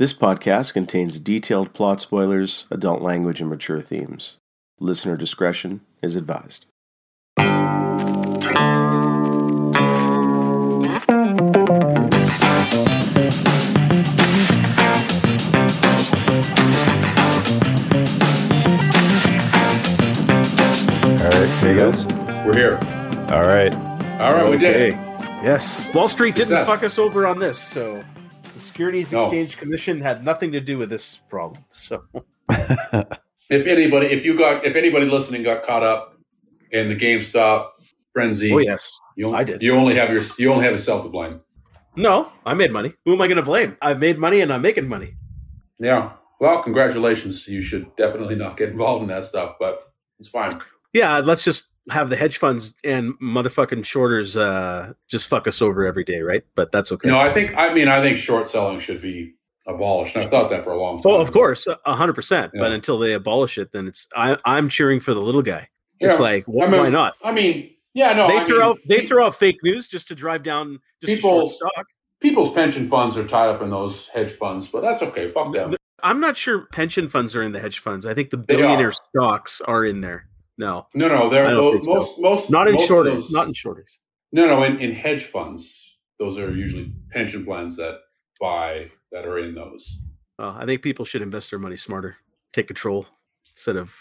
This podcast contains detailed plot spoilers, adult language, and mature themes. Listener discretion is advised. All right, here goes. We're here. All right. All right, we did it. Yes. Wall Street didn't Success. fuck us over on this, so the Securities No. Exchange Commission had nothing to do with this problem. So If anybody, if you got, if anybody listening got caught up in the GameStop frenzy, Oh yes. you only, I did. You only have your, you only have yourself to blame. No, I made money. Who am I gonna blame? I've made money and I'm making money. Yeah. Well, congratulations. You should definitely not get involved in that stuff, but it's fine. Yeah, let's just have the hedge funds and motherfucking shorters uh just fuck us over every day, right? But that's okay. No, I think, I mean, I think short selling should be abolished. I've thought that for a long time. Oh, of course, a hundred percent. But until they abolish it, then it's I, I'm cheering for the little guy. It's Yeah. like wh- I mean, why not? I mean, yeah, no. they I throw mean, out they throw out fake news just to drive down just People- stock. people's pension funds are tied up in those hedge funds, but that's okay. Fuck them. I'm not sure pension funds are in the hedge funds. I think the billionaire stocks are in there. No, No, no, I they're don't so. most, most, not in most shorters. those- Not in shorters. No, no, in, in hedge funds, those are usually pension plans that buy that are in those. Uh, I think people should invest their money smarter, take control instead of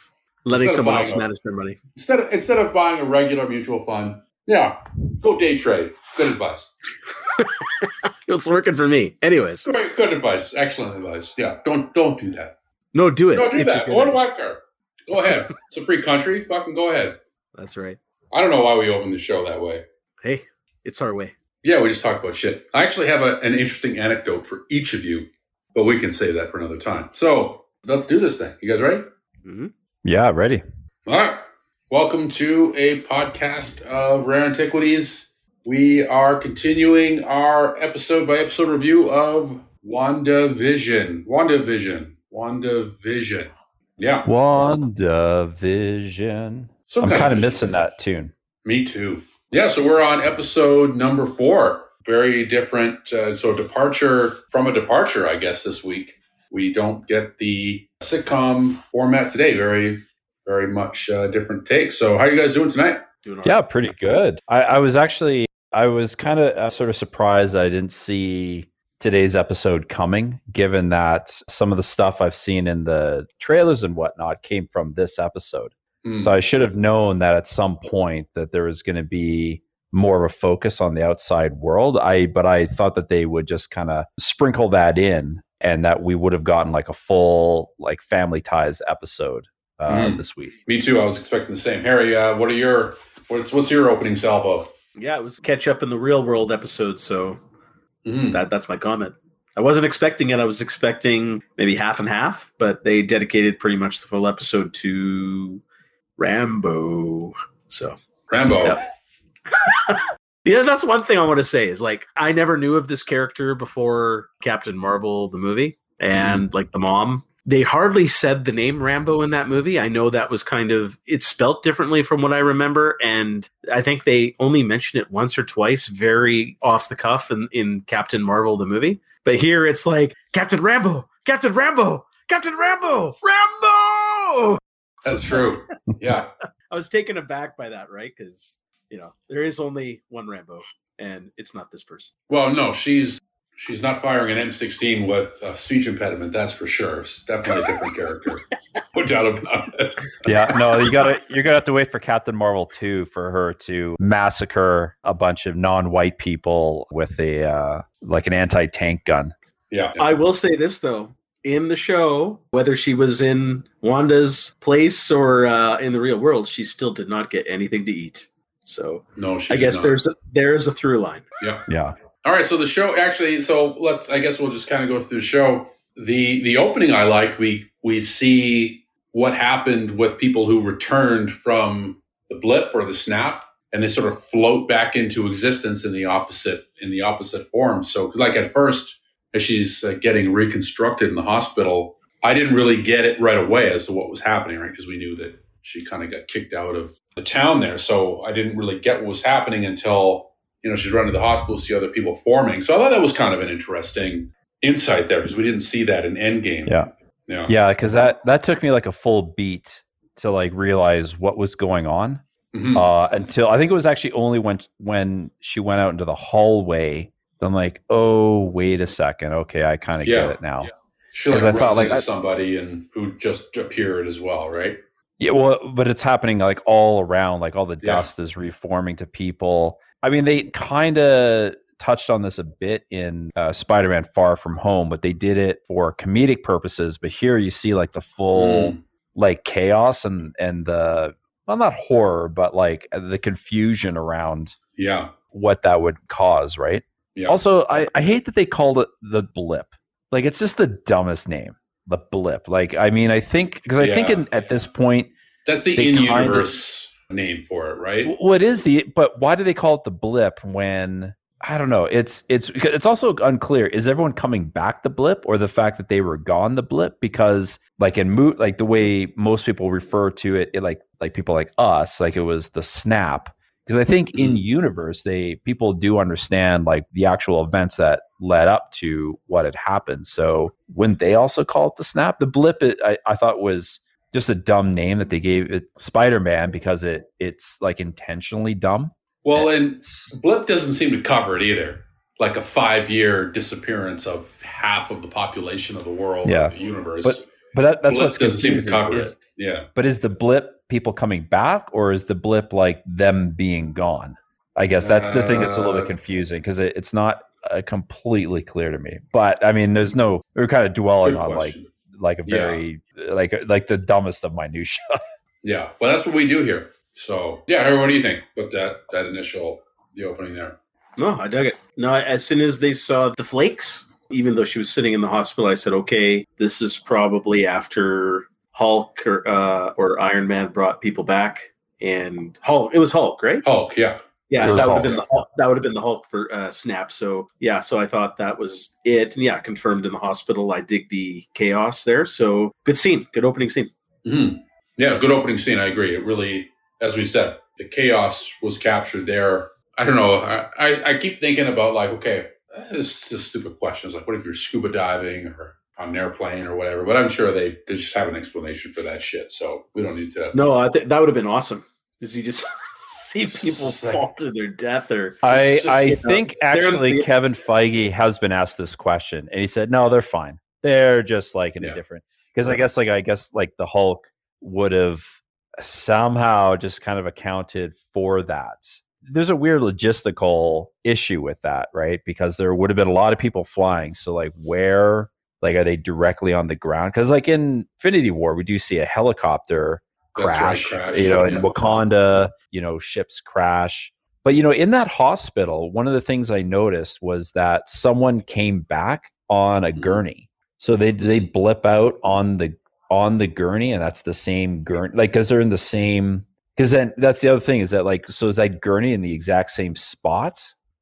letting Instead someone buying else a- manage their money. Instead of instead of buying a regular mutual fund, yeah, go day trade. Good advice. It's working for me. Anyways, Good, good advice. Excellent advice. Yeah, don't don't do that. no, do it. Don't do if that. What at do. I care? Go ahead. It's a free country. Fucking go ahead. That's right. I don't know why we opened the show that way. Hey, it's our way. Yeah, we just talked about shit. I actually have a, an interesting anecdote for each of you, but we can save that for another time. So let's do this thing. You guys ready? hmm Yeah, ready. All right. Welcome to a podcast of Rare Antiquities. We are continuing our episode by episode review of WandaVision. WandaVision. WandaVision. Yeah. WandaVision. Some I'm kind kind of of missing that tune. Me too. Yeah, so we're on episode number four. Very different. Uh, so, departure from a departure, I guess, this week. We don't get the sitcom format today. Very, very much uh, different take. So, how are you guys doing tonight? Doing all Yeah, right. pretty good. I, I was actually, I was kind of uh, sort of surprised that I didn't see today's episode coming, given that some of the stuff I've seen in the trailers and whatnot came from this episode. Hmm. So I should have known that at some point that there was going to be more of a focus on the outside world. I but I thought that they would just kind of sprinkle that in and that we would have gotten like a full like family ties episode uh, Mm. this week. Me too. I was expecting the same. Harry, uh, what are your what's what's your opening salvo? Yeah, it was catch up in the real world episode, so Mhm. that that's my comment. I wasn't expecting it. I was expecting maybe half and half, but they dedicated pretty much the full episode to Rambo. So Rambo. Yeah. you know, that's one thing I want to say is like I never knew of this character before Captain Marvel, the movie, and like the mom. They hardly said the name Rambo in that movie. I know that was kind of it's spelt differently from what I remember, and I think they only mention it once or twice, very off the cuff in, in Captain Marvel, the movie. But here it's like Captain Rambo, Captain Rambo, Captain Rambo, Rambo. That's true. Yeah. I was taken aback by that, right? Because you know there is only one Rambo, and it's not this person. Well, no, she's she's not firing an M16 with a speech impediment. That's for sure. It's definitely a different character. No doubt about it. Yeah, no, you gotta you're gonna have to wait for Captain Marvel two for her to massacre a bunch of non-white people with a uh, like an anti-tank gun. Yeah. I will say this though: in the show, whether she was in Wanda's place or uh, in the real world, she still did not get anything to eat. So No, she. I guess not. there's a, there is a through line. Yeah, yeah, All right, so the show actually. So let's. I guess we'll just kind of go through the show. the The opening I liked. We we see what happened with people who returned from the blip or the snap, and they sort of float back into existence in the opposite in the opposite form. So, like at first, as she's uh, getting reconstructed in the hospital, I didn't really get it right away as to what was happening, right? Because we knew that she kind of got kicked out of the town there, so I didn't really get what was happening until you know she's running to the hospital, see other people forming. So I thought that was kind of an interesting insight there because we didn't see that in Endgame. Yeah. Yeah. Yeah, because that that took me like a full beat to like realize what was going on. Mhm. Uh, until I think it was actually only when when she went out into the hallway. I'm like, oh, wait a second. Okay, I kind of Yeah. get it now. Yeah. she like 'cause I thought, like, somebody and who just appeared as well, right? Yeah, well, but it's happening like all around. Like all the Yeah. dust is reforming to people. I mean, they kind of touched on this a bit in uh, Spider-Man: Far From Home, but they did it for comedic purposes. But here you see like the full Mm. like chaos and and the well, not horror, but like the confusion around Yeah. what that would cause, right? Yeah. Also, I, I hate that they called it the blip. Like it's just the dumbest name, the blip. Like I mean, I think because I think in, at this point, That's the in universe name for it, right? what is the? But why do they call it the blip when? I don't know. It's it's it's also unclear. Is everyone coming back the blip, or the fact that they were gone the blip? Because like in mo- like the way most people refer to it, it like like people like us, like it was the snap. Because I think in Mhm. universe, they people do understand like the actual events that led up to what had happened. So wouldn't they also call it the snap? The blip, it, I, I thought was just a dumb name that they gave it Spider Man because it it's like intentionally dumb. Well, and Blip doesn't seem to cover it either. Like a five year disappearance of half of the population of the world, Yeah. of the universe. But- But that, that's Blip what's doesn't seem to cover Is- it. Yeah. But is the blip people coming back, or is the blip like them being gone? I guess that's the thing that's a little bit Uh, confusing because it, it's not uh, completely clear to me. But I mean, there's no we're kind of dwelling Good on question. like a Yeah. very like like the dumbest of minutia. Yeah. Well, that's what we do here. So, yeah, Harry, what do you think with that that initial the opening there? No, I dug it. No, as soon as they saw the flakes, even though she was sitting in the hospital, I said, "Okay, this is probably after Hulk or, uh, or Iron Man brought people back." And Hulk, it was Hulk, right? Hulk, yeah. Yeah, that would have been the Hulk, that would have been the Hulk for uh, Snap. So yeah, so I thought that was it. And yeah, confirmed in the hospital. I dig the chaos there. So good scene, good opening scene. hmm Yeah, good opening scene. I agree. It really, as we said, the chaos was captured there. I don't know. I, I, I keep thinking about like, okay, this is stupid questions. Like, what if you're scuba diving or on an airplane or whatever? But I'm sure they, they just have an explanation for that shit. So we don't need to. No, I think that would have been awesome. Because you just see people like- fall to their death or I just, I you know, think actually they- Kevin Feige has been asked this question, and he said, "No, they're fine. They're just like in Yeah. a different." Because I guess like I guess like the Hulk would have somehow just kind of accounted for that. There's a weird logistical issue with that, right? Because there would have been a lot of people flying. So like where like are they directly on the ground? Because like in Infinity War, we do see a helicopter That's right, crash, crash, you know, in. Wakanda, you know, ships crash. But you know, in that hospital, one of the things I noticed was that someone came back on a Mhm. gurney. So they they blip out on the on the gurney, and that's the same gurney, like because they're in the same. Because then that's the other thing is that like so is that gurney in the exact same spot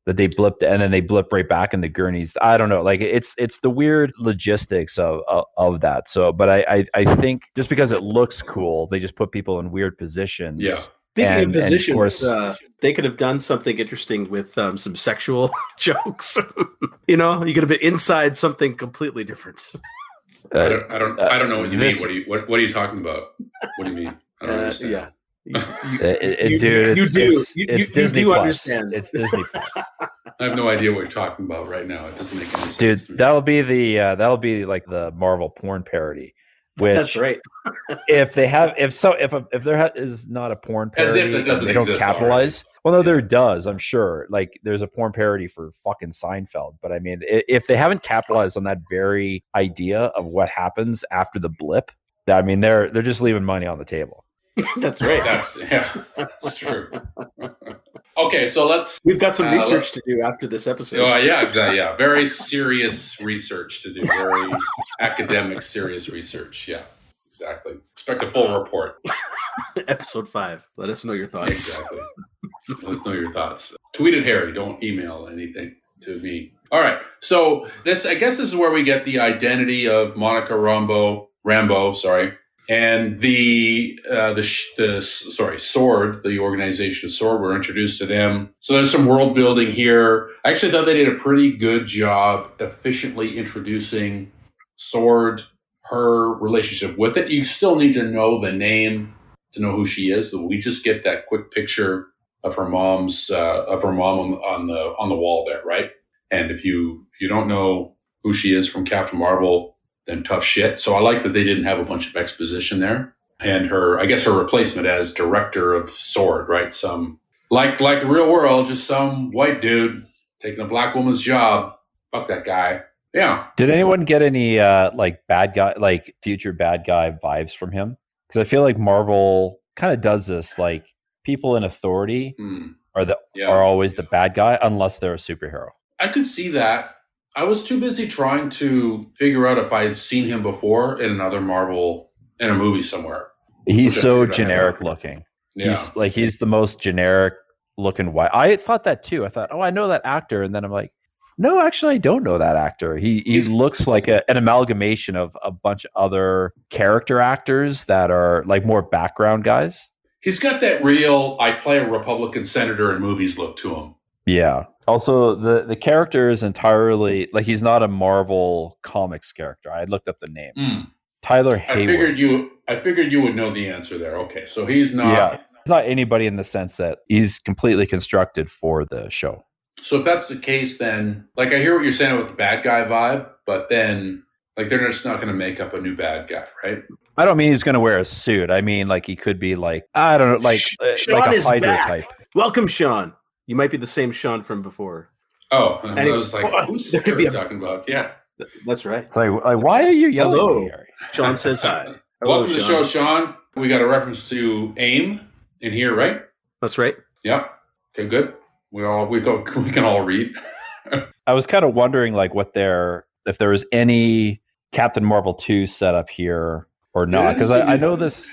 that they blipped and then they blip right back in the gurneys. I don't know, like it's it's the weird logistics of of, of that. So, but I, I I think just because it looks cool, they just put people in weird positions. Yeah. Speaking And- and of of positions, course- uh, they could have done something interesting with um, some sexual jokes. you know, you could have been inside something completely different. I don't, I don't, uh, I don't know what you this- mean. What, do you, what, what are you talking about? What do you mean? I don't Uh, understand. yeah. You, you- It- it- you- dude, you it's, do. it's, You- it's you- you Disney do Plus. understand. It's Disney Plus. I have no idea what you're talking about right now. It doesn't make any sense. Dude, to me. that'll be the uh, that'll be like the Marvel porn parody. Which That's right. if they have if so if a, if there ha- is not a porn parody, As parody if it doesn't they don't exist capitalize well no Yeah. there does i'm sure like there's a porn parody for fucking seinfeld but i mean if they haven't capitalized on that very idea of what happens after the blip i mean they're they're just leaving money on the table That's right. That's yeah, that's true. okay, so let's. We've got some Uh, research to do after this episode. Oh yeah, exactly. Yeah, very serious research to do. Very academic, serious research. Yeah, exactly. Expect a full report. episode five. Let us know your thoughts. Exactly. Let us know your thoughts. Tweet at Harry. Don't email anything to me. All right. So this, I guess, this is where we get the identity of Monica Rambeau. Rambo, sorry, And the uh, the, the sorry sword, the organization of sword, we're introduced to them. So there's some world building here. I actually thought they did a pretty good job efficiently introducing sword, her relationship with it. You still need to know the name to know who she is. So we just get that quick picture of her mom's uh, of her mom on, on the on the wall there, right? And if you if you don't know who she is from Captain Marvel, then tough shit. So I like that they didn't have a bunch of exposition there. And her, I guess her replacement as director of Sword, right? Some like like the real world, just some white dude taking a black woman's job. Fuck that guy. Yeah. Did anyone get any uh like bad guy like future bad guy vibes from him? Because I feel like Marvel kind of does this. Like people in authority Hmm. are the Yeah. are always the bad guy unless they're a superhero. I could see that. I was too busy trying to figure out if I had seen him before in another Marvel in a movie somewhere. He's so generic looking. Yeah. He's like he's the most generic looking white. I thought that too. I thought, oh, I know that actor, and then I'm like, no, actually, I don't know that actor. He he looks like a, an amalgamation of a bunch of other character actors that are like more background guys. He's got that real I play a Republican senator in movies look to him. Yeah. Also, the the character is entirely like he's not a Marvel comics character. I looked up the name. Hmm. Tyler I figured you I figured you would know the answer there. Okay. So he's not yeah, he's not anybody in the sense that he's completely constructed for the show. So if that's the case, then like I hear what you're saying with the bad guy vibe, but then like they're just not going to make up a new bad guy, right? I don't mean he's going to wear a suit. I mean like he could be like I don't know, like Sh- uh, Sean like a is back. type. Welcome, Sean. You might be the same Sean from before. Oh, and I Anyway, was like, who's there could be a- talking about? Yeah. That's right. It's like, like why are you yelling? Hello. at? Sean says hi. Hello, Welcome to the show, Sean. We got a reference to AIM in here, right? That's right. Yep. Okay, good. We all we go we can all read. I was kind of wondering like what their if there was any Captain Marvel two setup here or not because seem I, I know this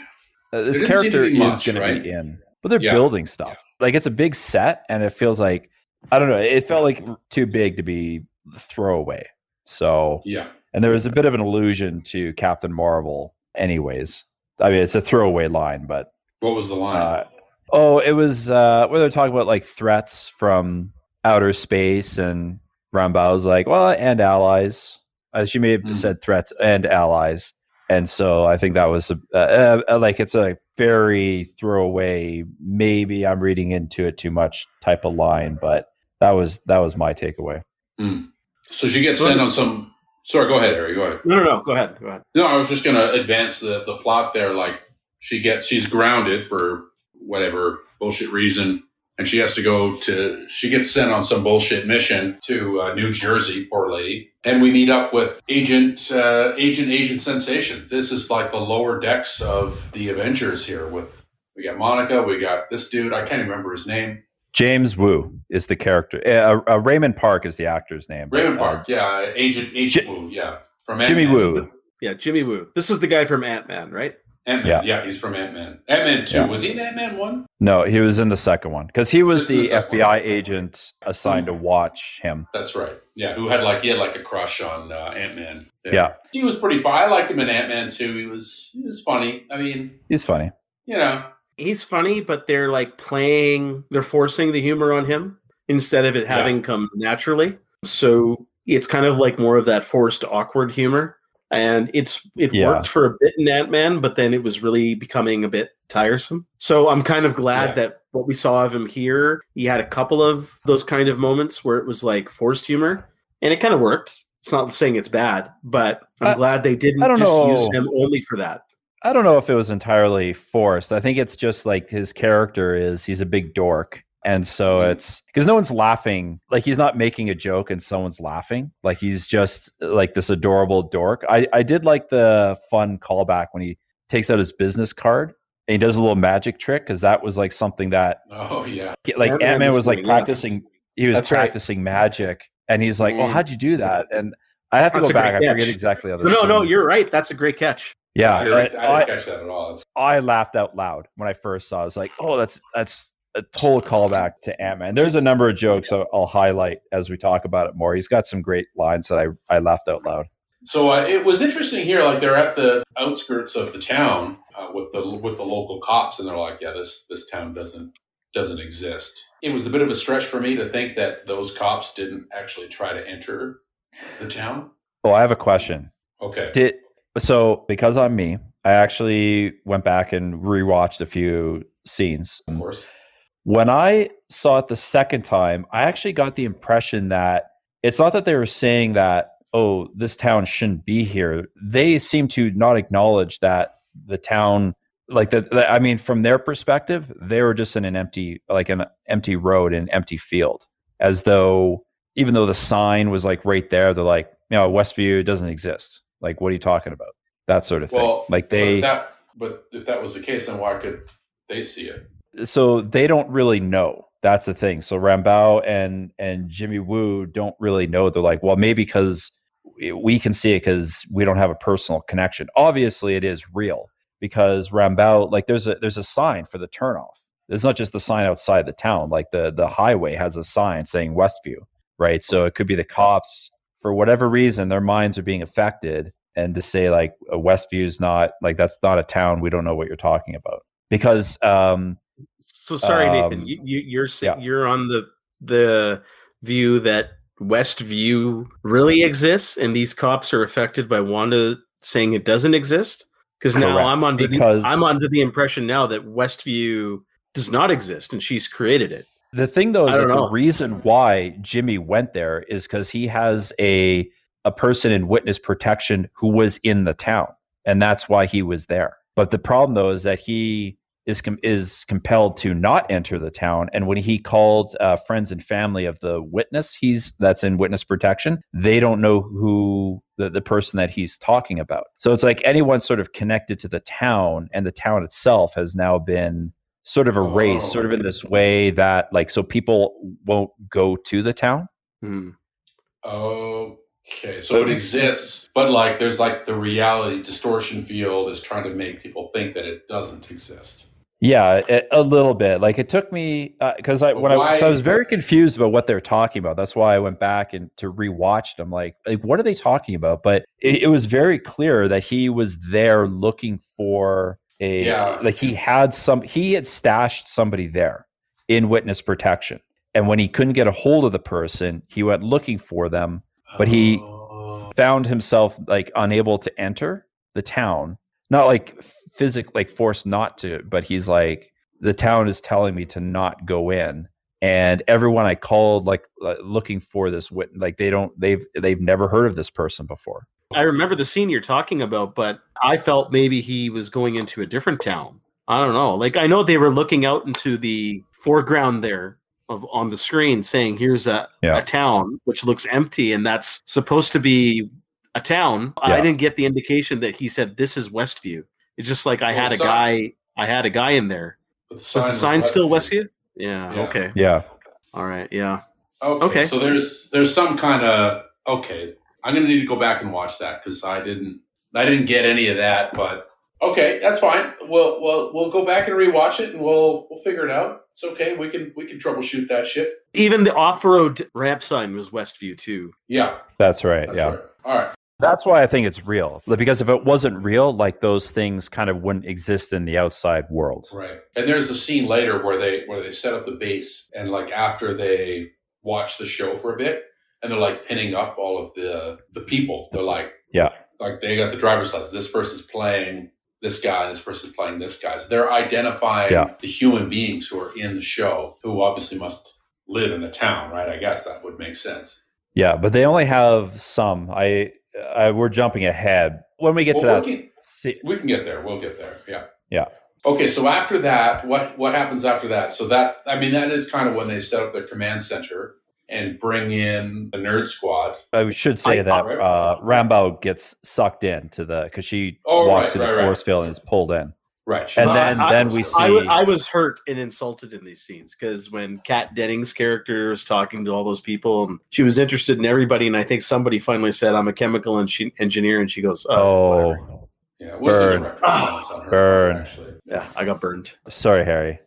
uh, this didn't seem to character be is much, going right? to be in, but they're Yeah. building stuff. Like it's a big set, and it feels like I don't know. It felt like too big to be throwaway. So Yeah. and there was a bit of an allusion to Captain Marvel, anyways. I mean, it's a throwaway line, but What was the line? uh, oh, it was uh, where they're talking about like threats from outer space, and Rambeau's like, well, and allies. Uh, she may have Mhm. said threats and allies, and so I think that was uh, uh, like it's a very throwaway. Maybe I'm reading into it too much type of line, but that was that was my takeaway. Hmm. so she gets so- sent on some Sorry, go ahead, Harry. Go ahead. No, no, no. Go ahead. Go ahead. No, I was just going to advance the, the plot there. Like she gets, she's grounded for whatever bullshit reason, and she has to go to. She gets sent on some bullshit mission to uh, New Jersey. Poor lady. And we meet up with Agent uh, Agent Agent Sensation. This is like the lower decks of the Avengers here. With we got Monica, we got this dude. I can't even remember his name. James Woo is the character. Uh, uh, Raymond Park is the actor's name. but, Raymond uh, Park. Yeah, Agent Agent Ji- Woo. Yeah, from Jimmy Ant-Man. Woo. Yeah, Jimmy Woo. This is the guy from Ant Man, right? Ant-Man. Yeah. Yeah. he's from Ant Man. Ant Man two. Yeah. Was he in Ant Man one? No, he was in the second one because he was Just the the FBI one. agent assigned to watch him. That's right. Yeah, who had like he had like a crush on uh, Ant Man. Yeah. he was pretty fun. I liked him in Ant Man too. He was he was funny. I mean, He's funny. you know, He's funny, but they're like playing, they're forcing the humor on him instead of it Yeah. having come naturally. So it's kind of like more of that forced awkward humor. And it's it Yeah. worked for a bit in Ant Man, but then it was really becoming a bit tiresome. So I'm kind of glad Yeah. that what we saw of him here, he had a couple of those kind of moments where it was like forced humor, and it kind of worked. It's not saying it's bad, but I'm I- glad they didn't just know. use him only for that. I don't know if it was entirely forced. I think it's just like his character is he's a big dork. And so Mhm. it's because no one's laughing. Like he's not making a joke and someone's laughing. Like he's just like this adorable dork. I, I did like the fun callback when he takes out his business card and he does a little magic trick because that was like something that oh yeah, like Ant-Man was was like yeah. practicing. He was That's right. practicing magic, and he's like, "Well, Mm. how'd you do that?" And I have to That's go back. I forget exactly how. No, this no, no, scene- you're right. That's a great catch. yeah. Right. I, I didn't catch that at all. That's, I laughed out loud when I first saw. it. I was like, "Oh, that's that's a total callback to Ant Man." There's a number of jokes I'll, I'll highlight as we talk about it more. He's got some great lines that I I laughed out loud. So uh, it was interesting here. Like they're at the outskirts of the town uh, with the with the local cops, and they're like, "Yeah, this this town doesn't doesn't exist." It was a bit of a stretch for me to think that those cops didn't actually try to enter the town. Oh, I have a question. Okay. Did so because I'm me, I actually went back and rewatched a few scenes. of course. When I saw it the second time, I actually got the impression that it's not that they were saying that, oh, this town shouldn't be here. They seem to not acknowledge that the town, like the, the I mean, from their perspective, they were just in an empty, like an empty road, an empty field, as though even though the sign was like right there, they're like, you know, Westview doesn't exist. Like, what are you talking about? That sort of thing. Well, like but they, if that, but if that was the case, then why could they see it? So they don't really know. That's the thing. So Rambeau and and Jimmy Woo don't really know. They're like, well, maybe because we can see it because we don't have a personal connection. Obviously, it is real because Rambeau, like, there's a there's a sign for the turnoff. It's not just the sign outside the town. Like the the highway has a sign saying Westview, right? So it could be the cops for whatever reason their minds are being affected, and to say like Westview's not like that's not a town. We don't know what you're talking about because um So sorry, Nathan. Um, You, you, you're yeah. you're on the the view that Westview really exists, and these cops are affected by Wanda saying it doesn't exist. Because now I'm under because- the, I'm under the impression now that Westview does not exist, and she's created it. The thing though is that the reason why Jimmy went there is because he has a a person in witness protection who was in the town, and that's why he was there. But the problem though is that he is com- is compelled to not enter the town, and when he called uh, friends and family of the witness, he's that's in witness protection. They don't know who the, the person that he's talking about. So it's like anyone sort of connected to the town, and the town itself has now been sort of erased, Oh. sort of in this way that like so people won't go to the town. Hmm. Okay, so it exists, but like there's like the reality distortion field is trying to make people think that it doesn't exist. Yeah, a, a little bit. Like it took me uh, because I when I so I was very confused about what they're talking about. That's why I went back and to rewatch them. Like, like what are they talking about? But it, it was very clear that he was there looking for a Yeah. like he had some he had stashed somebody there in witness protection, and when he couldn't get a hold of the person, he went looking for them. But he- Oh. found himself like unable to enter the town not like physically like forced not to but he's like the town is telling me to not go in and everyone i called like uh, looking for this wit like they don't they've they've never heard of this person before I remember the scene you're talking about, but I felt maybe he was going into a different town. I don't know. Like I know they were looking out into the foreground there of on the screen saying here's a, Yeah. a town which looks empty and that's supposed to be a town. I didn't get the indication that he said this is Westview. It's just like I Well, had a so- guy I had a guy in there. The Was the sign sign still Westview. Westview? Yeah, Yeah. okay. yeah All right, yeah. Okay, Okay. So there's there's some kind of okay. I'm gonna need to go back and watch that because I didn't I didn't get any of that. But okay, that's fine. We'll we'll we'll go back and rewatch it and we'll we'll figure it out. It's okay. We can we can troubleshoot that shit. Even the off-road ramp sign was Westview too. Yeah. that's right That's yeah right. All right. That's why i think it's real because if it wasn't real like those things kind of wouldn't exist in the outside world Right. And there's a scene later where they where they set up the base and like after they watch the show for a bit and they're like pinning up all of the the people. They're like Yeah. Like they got the driver's license. This person's playing this guy, this person's playing this guy. So they're identifying Yeah. the human beings who are in the show, who obviously must live in the town, right? I guess that would make sense. yeah but they only have some i, I we're jumping ahead when we get to that we, can, see, we can get there. We'll get there. Yeah. Yeah. Okay, so after that, what what happens after that? So that I mean, that is kind of when they set up their command center and bring in the nerd squad. I should say I- that Right. uh, Rambeau gets sucked into the because she Oh, walks right, through the right, right. force field and is pulled in. Right. And Well, then- I- then I- we I, see- I was hurt and insulted in these scenes because when Kat Dennings' character was talking to all those people, and she was interested in everybody, and I think somebody finally said, "I'm a chemical en- engineer," and she goes, "Oh, Oh, yeah, what's Burn. direct response on her? Burn. Actually, yeah, I got burned." sorry, Harry.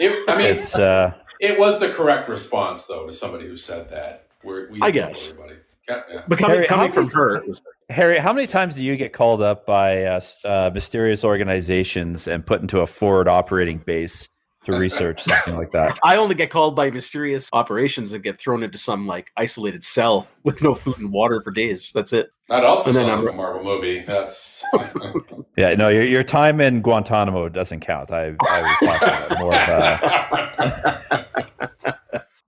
it, I mean, It's uh, it was the correct response though to somebody who said that. We're, we I guess. everybody. Yeah, yeah. But coming, Harry, coming from her, it was, Harry, how many times do you get called up by uh, uh, mysterious organizations and put into a forward operating base to research something like that? I only get called by mysterious operations and get thrown into some like isolated cell with no food and water for days. That's it. That also And then sounds I'm- like a Marvel movie. That's Yeah, no, your, your time in Guantanamo doesn't count. I, I was talking about more of uh,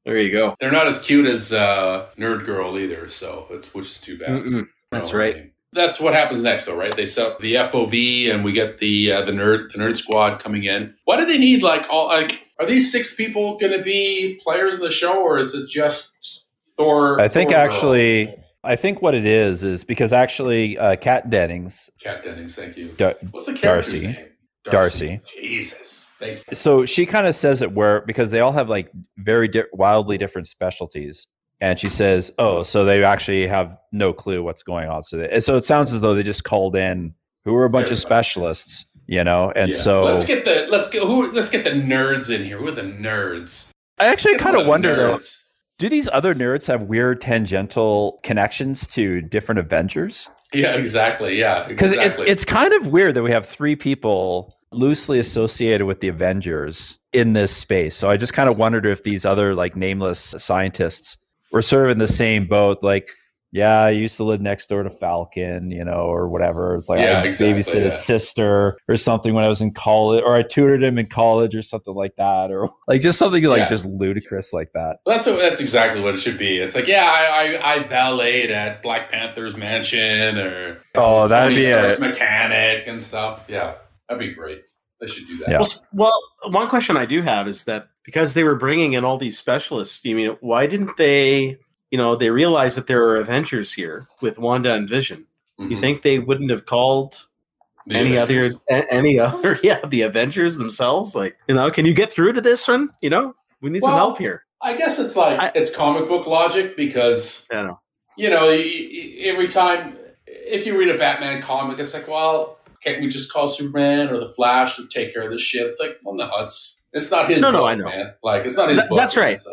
There you go. They're not as cute as uh, Nerd Girl either, so it's which is too bad. Mm-mm. That's No, right. That's what happens next, though, right? They set up the FOB, and we get the uh, the nerd the nerd squad coming in. Why do they need like all like? Are these six people going to be players in the show, or is it just Thor? I think Thor Girl? actually, I think what it is is because actually, uh, Kat Dennings, Kat Dennings. Thank you. Dar- What's the character's Darcy. name? Darcy. Jesus. Thank you. so she kind of says it where because they all have like very di- wildly different specialties and she says oh so they actually have no clue what's going on so they, so it sounds as though they just called in who are a bunch of specialists you know and Yeah. so let's get the let's get who let's get the nerds in here. Who are the nerds? i actually kind of the wonder though do these other nerds have weird tangential connections to different avengers Yeah, exactly. Yeah, because exactly. it's it's kind of weird that we have three people loosely associated with the Avengers in this space. So I just kind of wondered if these other like nameless scientists were sort of in the same boat. Like, yeah, I used to live next door to Falcon, you know, or whatever. It's like Yeah, I exactly, babysit yeah. his sister or something when I was in college, or I tutored him in college or something like that, or like just something like Yeah. just ludicrous like that. That's what, that's exactly what it should be. It's like, yeah, I I, I valeted at Black Panther's mansion, or Oh, that'd Tony be a- mechanic and stuff. Yeah, that'd be great. They should do that. Yeah. Well, well, one question I do have is that because they were bringing in all these specialists, you mean why didn't they? You know, they realized that there are Avengers here with Wanda and Vision. You Mhm. think they wouldn't have called The any Avengers. other, a- any other, yeah, the Avengers themselves? Like, you know, can you get through to this one? You know, we need some help here. I guess it's like I- it's comic book logic because I know. you know y- y- every time if you read a Batman comic, it's like, well, can't we just call Superman or the Flash to take care of this shit? It's like, well, no, it's it's not his No, no, I know. man. Like it's not his Th- book. that's right. So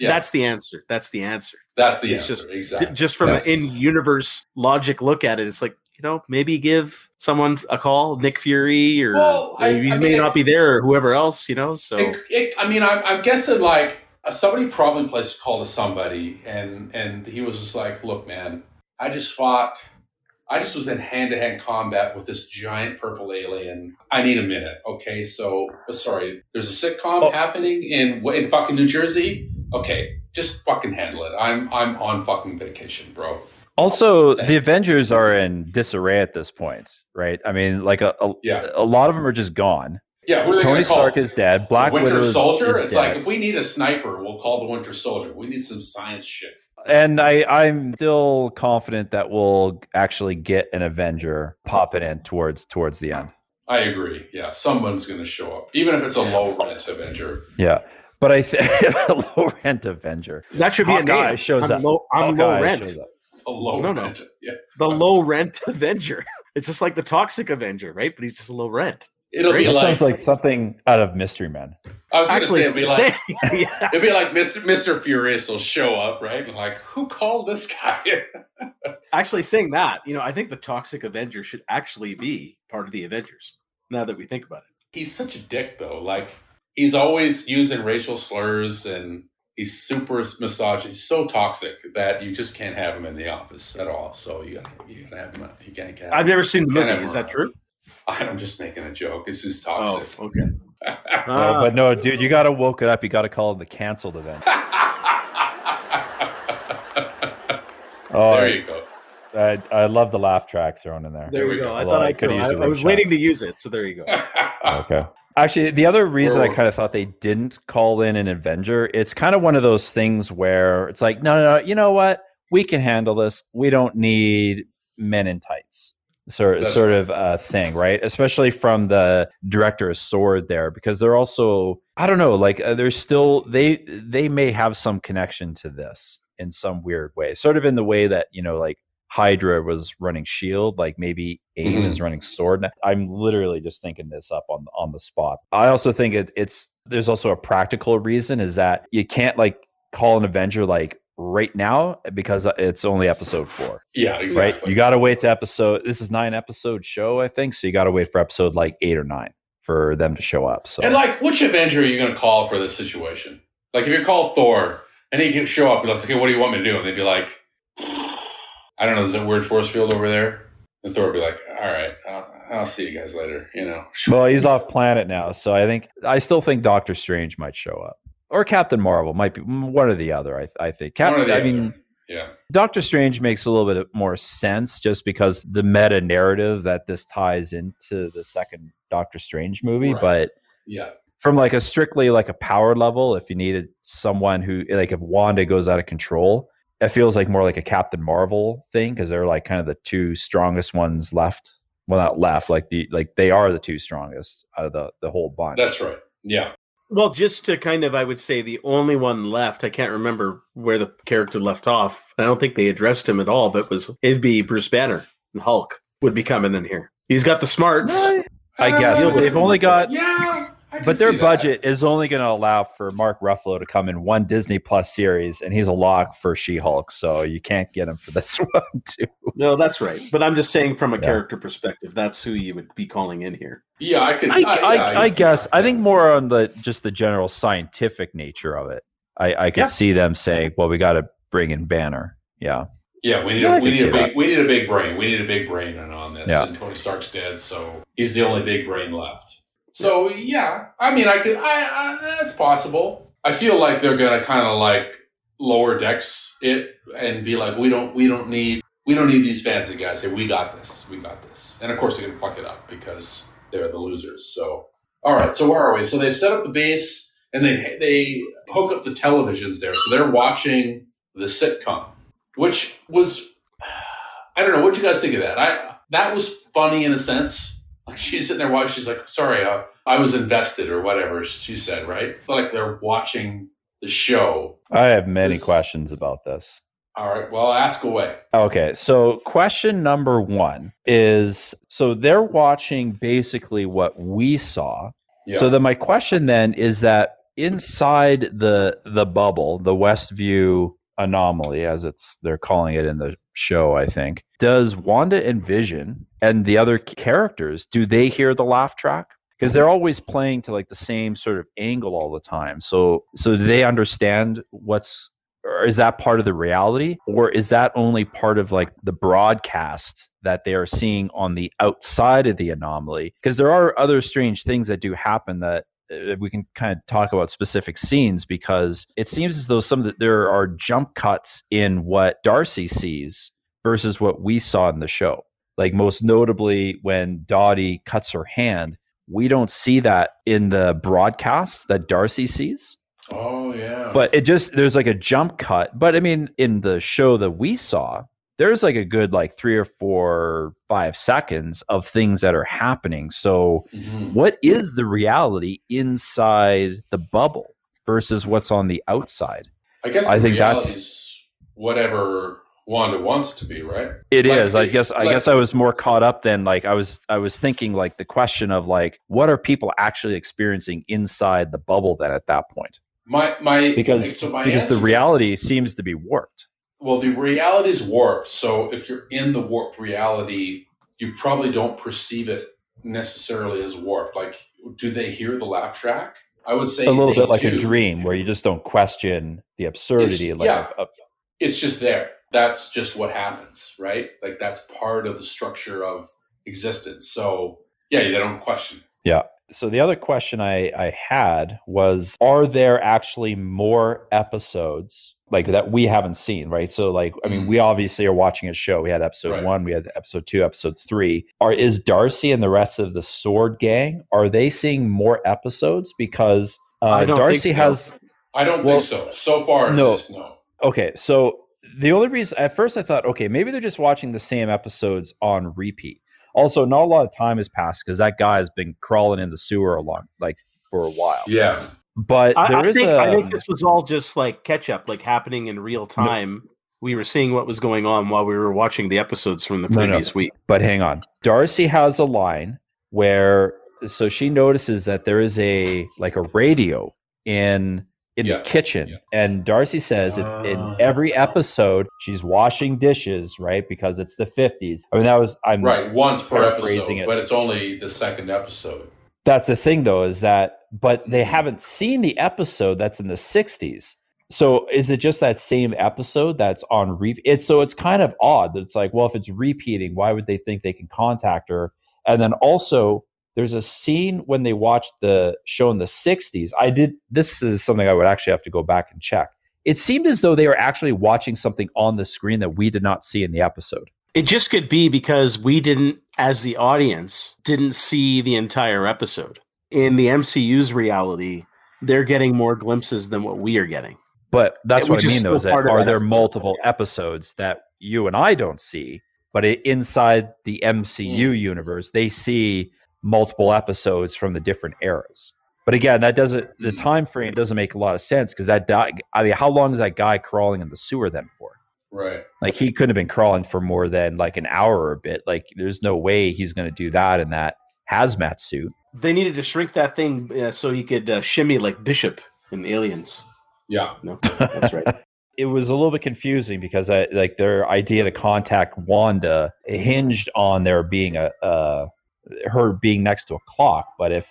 Yeah. That's the answer. That's the answer. that's the It's answer. just- exactly. Just from That's- an in-universe logic look at it, it's like you know maybe give someone a call, Nick Fury, or Well, I- he I may mean, not be there, or whoever else. You know, so It, it, I mean, I'm, I'm guessing like uh, somebody probably placed a call to somebody, and and he was just like, "Look, man, I just fought. I just was in hand to hand combat with this giant purple alien. I need a minute, okay? So, uh, sorry, there's a sitcom Oh. happening in in fucking New Jersey. Okay, just fucking handle it. I'm I'm on fucking vacation, bro. Also, the. Avengers are in disarray at this point, right? I mean, like a, a, Yeah. a lot of them are just gone. Yeah, who are they Tony? Stark is dead. Black Winter Widow is, Soldier. is it's dead. like if we need a sniper, we'll call the Winter Soldier. We need some science shit. And I, I'm still confident that we'll actually get an Avenger popping in towards towards the end. I agree. Yeah, someone's going to show up, even if it's a low rent Avenger. Yeah, but I think a low rent Avenger. that should be a Hawkeye name. shows I'm up. Low, I'm Hawkeye low rent. shows. A low No, no. rent. Yeah, The low rent Avenger. It's just like the toxic Avenger, right? But he's just a low rent. It'll great. be That like, sounds like something out of Mystery Men. I was going to say it'll be like yeah. it'll be like Mister Mister Furious will show up, right? And like, who called this guy? actually saying that, you know, I think the toxic Avenger should actually be part of the Avengers. Now that we think about it, he's such a dick, though. Like, he's always using racial slurs and he's super misogynist. He's so toxic that you just can't have him in the office at all. So you got you got to have him. You can't have. I've never seen the Can't movie. Is that true? I'm just making a joke. It's just Oh, toxic. okay. No, but no, dude, you got to woke it up. You got to call it the canceled event. Oh, there you go. I, I love the laugh track thrown in there. there we we go. go. I thought I I could could. use I, a I rim was shot. waiting to use it, so there you go. Okay. Actually, the other reason I kind of thought they didn't call in an Avenger, it's kind of one of those things where it's like, no, no, no, you know what? We can handle this. We don't need men in tights. Sort, That's sort right. of uh, thing, right? Especially from the director of Sword there, because they're also, I don't know, like uh, there's still they they may have some connection to this in some weird way, sort of in the way that you know, like Hydra was running Shield, like maybe AIM is running Sword. I'm literally just thinking this up on on the spot. I also think it, it's there's also a practical reason is that you can't like call an Avenger like right now because uh, it's only episode four. Yeah, exactly. Right? You got to wait to episode. This is nine episode show, I think. So you got to wait for episode like eight or nine for them to show up. So and like, which Avenger are you going to call for this situation? Like, if you call Thor and he can show up, be like, okay, what do you want me to do? And they'd be like, I don't know, is it weird force field over there? And Thor would be like, all right, I'll, I'll see you guys later. You know. Well, he's off planet now, so I think I still think Doctor Strange might show up or Captain Marvel might be one or the other. I, I think Captain. I mean, yeah. Doctor Strange makes a little bit more sense just because the meta narrative that this ties into the second Doctor Strange movie, right. but yeah. From like a strictly like a power level, if you needed someone who like if Wanda goes out of control, it feels like more like a Captain Marvel thing because they're like kind of the two strongest ones left. Well, not left, like the like they are the two strongest out of the the whole bunch. That's right. Yeah. Well, just to kind of, I would say the only one left. I can't remember where the character left off. I don't think they addressed him at all, but was it'd be Bruce Banner and Hulk would be coming in here. He's got the smarts. I guess uh, they've only got yeah but their budget is only going to allow for Mark Ruffalo to come in one Disney Plus series, and he's a lock for She-Hulk, so you can't get him for this one too. No, that's right. But I'm just saying, from a yeah. character perspective, that's who you would be calling in here. Yeah, I could. I, I, I, yeah, I guess. I think more on the just the general scientific nature of it. I, I could yeah. see them saying, "Well, we got to bring in Banner." Yeah. Yeah, we need a, we need a big that. we need a big brain. We need a big brain on this. And Tony Stark's dead, so he's the only big brain left. So yeah, I mean, I could. I, I that's possible. I feel like they're gonna kind of like lower decks it and be like, we don't, we don't need, we don't need these fancy guys here. We got this. We got this. And of course, they're gonna fuck it up because they're the losers. So all right. So where are we? So they set up the base and they they hook up the televisions there. So they're watching the sitcom, which was I don't know. What you guys think of that? I that was funny in a sense she's sitting there watching. She's like, "Sorry, uh, I was invested or whatever." She said, right? Like they're watching the show. I have many this... questions about this. All right. Well, ask away. Okay. So, question number one is so they're watching basically what we saw. Yeah. So, then my question then is that inside the the bubble, the Westview anomaly, as it's they're calling it in the show, I think. Does Wanda and Vision and the other characters do they hear the laugh track? Because they're always playing to like the same sort of angle all the time. So so do they understand what's or is that part of the reality or is that only part of like the broadcast that they are seeing on the outside of the anomaly because there are other strange things that do happen that Uh, we can kind of talk about specific scenes because it seems as though some of the, there are jump cuts in what Darcy sees versus what we saw in the show. Like most notably when Dottie cuts her hand, we don't see that in the broadcast that Darcy sees. Oh yeah. But it just there's like a jump cut. But I mean in the show that we saw, there's like a good like three or four five seconds of things that are happening. So mm-hmm. what is the reality inside the bubble versus what's on the outside? I guess i think that's whatever wanda wants to be right? It like, is. i guess i guess i was more caught up than like i was i was thinking like the question of like what are people actually experiencing inside the bubble then at that point? My my because so my because the reality seems to be warped well, the reality is warped. So if you're in the warped reality, you probably don't perceive it necessarily as warped. Like, do they hear the laugh track? I would say a little bit like do. a dream where you just don't question the absurdity. It's, like yeah, a, a, it's just there. That's just what happens, right? Like that's part of the structure of existence. So yeah, they don't question. Yeah. So the other question I, I had was Are there actually more episodes like that we haven't seen, right? So like I mean, mm. we obviously are watching a show. We had episode right. one, we had episode two, episode three. Are is Darcy and the rest of the sword gang, are they seeing more episodes? Because uh, Darcy so. has I don't well, think so. So far, no. no. Okay, so the only reason at first I thought, okay, maybe they're just watching the same episodes on repeat. Also, not a lot of time has passed because that guy has been crawling in the sewer a long, like for a while. Yeah. But I, I think a, I think this was all just like catch up, like happening in real time. No, we were seeing what was going on while we were watching the episodes from the previous no, no. week. But hang on, Darcy has a line where so she notices that there is a like a radio in in Yeah. the kitchen. Yeah. And Darcy says it, in Ah. every episode she's washing dishes, right? Because it's the 50s. I mean, that was I'm Right, once per episode, it. but it's only the second episode. that's the thing though is that but they Mm-hmm. haven't seen the episode that's in the 60s so is it just that same episode that's on repeat? it's so it's kind of odd that it's like well if it's repeating why would they think they can contact her and then also there's a scene when they watched the show in the 60s i did this is something i would actually have to go back and check it seemed as though they were actually watching something on the screen that we did not see in the episode It just could be because we didn't, as the audience, didn't see the entire episode. In the MCU's reality, they're getting more glimpses than what we are getting. But that's Yeah, what I mean, though, is that are there episode, multiple episodes that you and I don't see, but i inside the MCU Mm. universe, they see multiple episodes from the different eras. But again, that doesn't the Mm. time frame doesn't make a lot of sense because that di- I mean, how long is that guy crawling in the sewer then for? Right. Like he couldn't have been crawling for more than like an hour or a bit. Like there's no way he's going to do that in that hazmat suit. They needed to shrink that thing uh, so he could uh, shimmy like Bishop in Aliens. Yeah. No, that's right. it was a little bit confusing because I like their idea to contact Wanda hinged on there being a uh, her being next to a clock. But if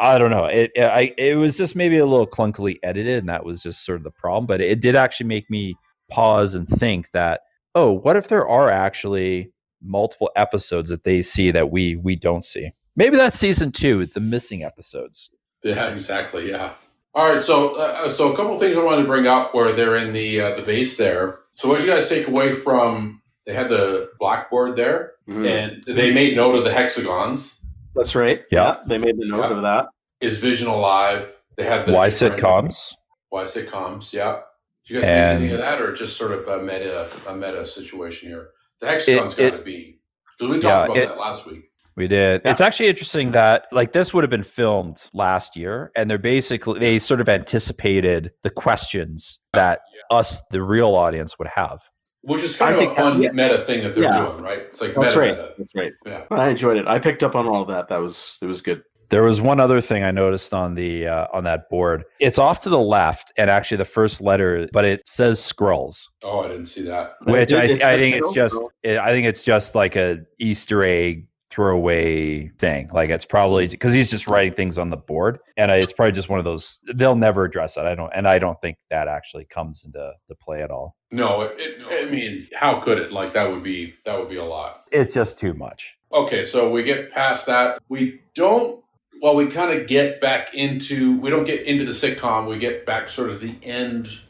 I don't know, it I it was just maybe a little clunkily edited, and that was just sort of the problem. But it did actually make me pause and think that oh, what if there are actually multiple episodes that they see that we we don't see? Maybe that's season two, the missing episodes. Yeah, exactly. Yeah. All right. So, uh, so a couple of things I wanted to bring up where they're in the uh, the base there. So, what did you guys take away from? They had the blackboard there, Mhm. and they made note of the hexagons. That's right. Yeah. they made the note Yeah. of that. Is Vision alive? They had the Why sitcoms? Why sitcoms? Yeah. Did you guys And- think anything of that, or just sort of a meta a meta situation here? The hexagons It- got to be. Did we talk Yeah, about it- that last week. We did. Yeah. It's actually interesting that like this would have been filmed last year, and they're basically they sort of anticipated the questions that us, the real audience, would have. Which is kind I of a think that- fun yeah. meta thing that they're Yeah. doing, right? It's like That's meta right. meta. That's right. Yeah. I enjoyed it. I picked up on all that. That was it was good. There was one other thing I noticed on the uh, on that board. It's off to the left, and actually the first letter, but it says Skrulls, Oh, I didn't see that. which I, I think it's just bro. I think it's just like a Easter egg throwaway thing. Like it's probably mm-hmm. because he's just writing things on the board, and it's probably just one of those. They'll never address that. I don't, and I don't think that actually comes into the play at all. No, it, it, I mean, how could it? Like that would be that would be a lot. It's just too much. Okay, so we get past that. We don't. Well, we kind of get back into. We don't get into the sitcom. We get back sort of the end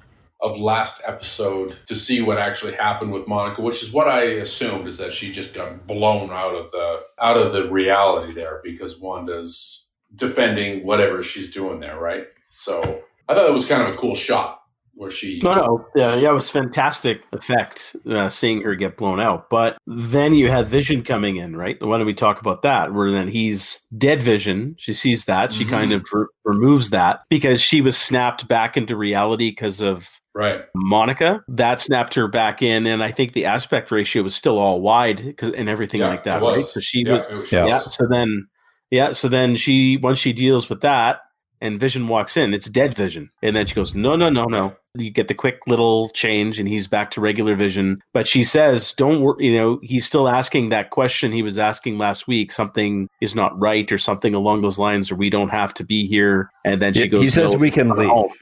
of last episode to see what actually happened with Monica, which is what I assumed is that she just got blown out of the out of the reality there because Wanda's defending whatever she's doing there, right? So I thought it was kind of a cool shot where she. No, no, yeah, yeah, it was fantastic effect uh, seeing her get blown out. But then you have Vision coming in, right? Why don't we talk about that? Where then he's dead Vision. She sees that. She Mhm. kind of re- removes that because she was snapped back into reality because of Right. Monica. That snapped her back in, and I think the aspect ratio was still all wide and everything Yeah, like that, right? So she Yeah, was was- Yeah. yeah. So then, yeah. So then she once she deals with that, and Vision walks in, it's dead Vision, and then she goes, "No, no, no, no." You get the quick little change, and he's back to regular Vision. But she says, "Don't worry." You know, he's still asking that question he was asking last week. Something is not right, or something along those lines, or we don't have to be here. And then she He- goes, he says "No, we can leave." home."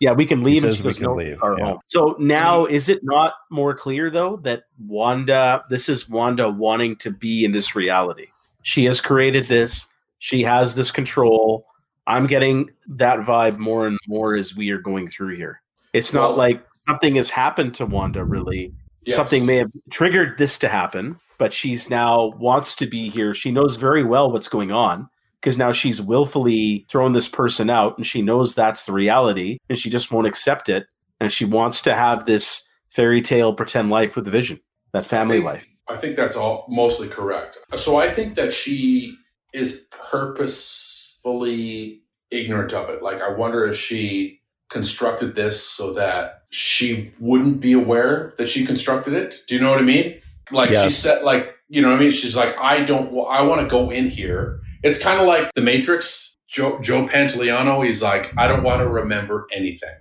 Yeah, we can leave. and says she we goes, can "No, leave, yeah. home." So now, is it not more clear though that Wanda? This is Wanda wanting to be in this reality. She has created this. She has this control. I'm getting that vibe more and more as we are going through here. It's not Well- like something has happened to Wanda. Really, Yes. something may have triggered this to happen, but she's now wants to be here. She knows very well what's going on because now she's willfully thrown this person out and she knows that's the reality and she just won't accept it. And she wants to have this fairy tale pretend life with the vision, that family think- life. I think that's all mostly correct. So I think that she is purposefully ignorant of it. Like I wonder if she constructed this so that she wouldn't be aware that she constructed it. Do you know what I mean? Like she Yes. said, like you know what I mean. She's like, I don't. I want to go in here. It's kind of like the Matrix. Joe Joe Pantoliano. He's like, I don't want to remember anything.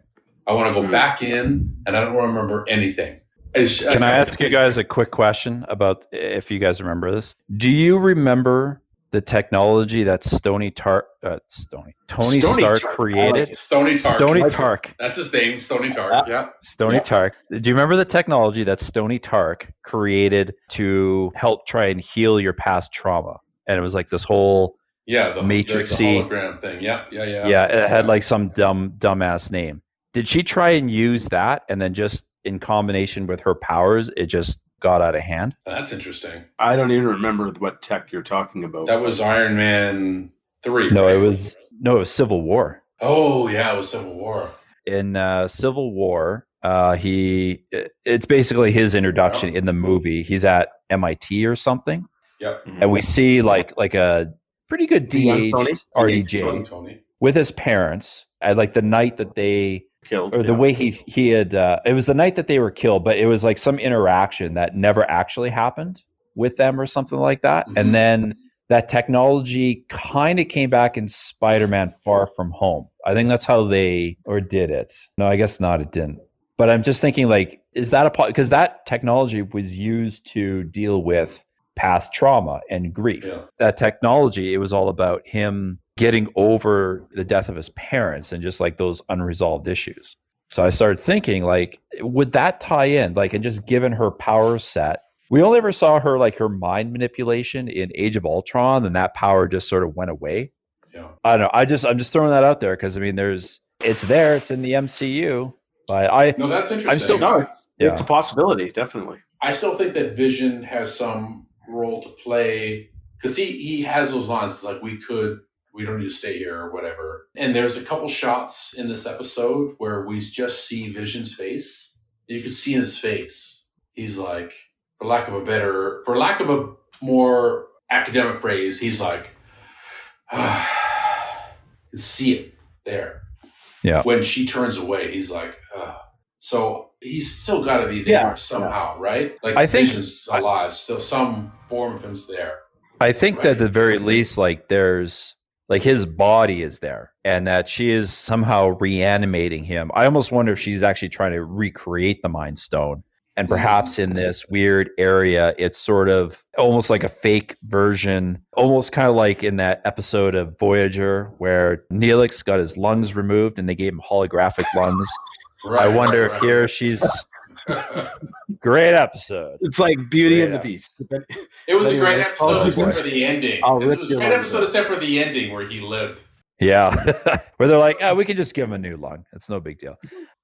I want to go Hmm. back in, and I don't want to remember anything. It's- Can I ask you guys a quick question about if you guys remember this? Do you remember the technology that Stony Tark, uh, Stony Tony Stony Stark Tark, created? like. Stony Tark? Stony Like- Tark. That's his name, Stony Tark. Yeah. Stony Yeah. Tark. Do you remember the technology that Stony Tark created to help try and heal your past trauma? And it was like this whole Yeah, the, Matrix-y. the, the hologram thing. Yeah, yeah, yeah. yeah, it had like some dumb dumbass name. Did she try and use that and then just in combination with her powers, it just got out of hand? That's interesting. I don't even remember what tech you're talking about. That was Iron Man three. No, right? it was no, it was Civil War. Oh yeah, it was Civil War. in uh, Civil War, uh, he it's basically his introduction in the movie. He's at MIT or something, Yep. and we see like like a pretty good Young Tony? RDJ Tony, Tony. with his parents at like the night that they killed. or the yeah. way he he had uh, it was the night that they were killed, but it was like some interaction that never actually happened with them or something like that, Mhm. and then. That technology kind of came back in Spider-Man: Far From Home. I think that's how they or did it. No, I guess not. It didn't. But I'm just thinking, like, is that a because that technology was used to deal with past trauma and grief. Yeah. That technology, it was all about him getting over the death of his parents and just like those unresolved issues. So I started thinking, like, would that tie in? Like, and just given her power set, we only ever saw her like her mind manipulation in Age of Ultron, and that power just sort of went away. Yeah. I don't know. I just I'm just throwing that out there because I mean, there's it's there, it's in the MCU, but I No, that's interesting. i still- No, it's, Yeah. it's a possibility, definitely. I still think that Vision has some role to play because he he has those lines like we could we don't need to stay here or whatever. And there's a couple shots in this episode where we just see Vision's face. You can see in his face, he's like, for lack of a better, for lack of a more academic phrase, he's like, you can see it there. Yeah. When she turns away, he's like, Ugh. so he's still got to be there Yeah, somehow, right? Like I think- Vision's alive, still some form of him's there. I think that at the very least, like there's like his body is there and that she is somehow reanimating him. I almost wonder if she's actually trying to recreate the Mind Stone. And mm-hmm. perhaps in this weird area, it's sort of almost like a fake version, almost kind of like in that episode of Voyager where Neelix got his lungs removed and they gave him holographic lungs. Right, I wonder right, if here she's great episode. It's like Beauty and the Beast. it was a great episode except for the ending. I'll It was a great episode out. except for the ending where he lived. Yeah. Where they're like, oh, we can just give him a new lung. It's no big deal.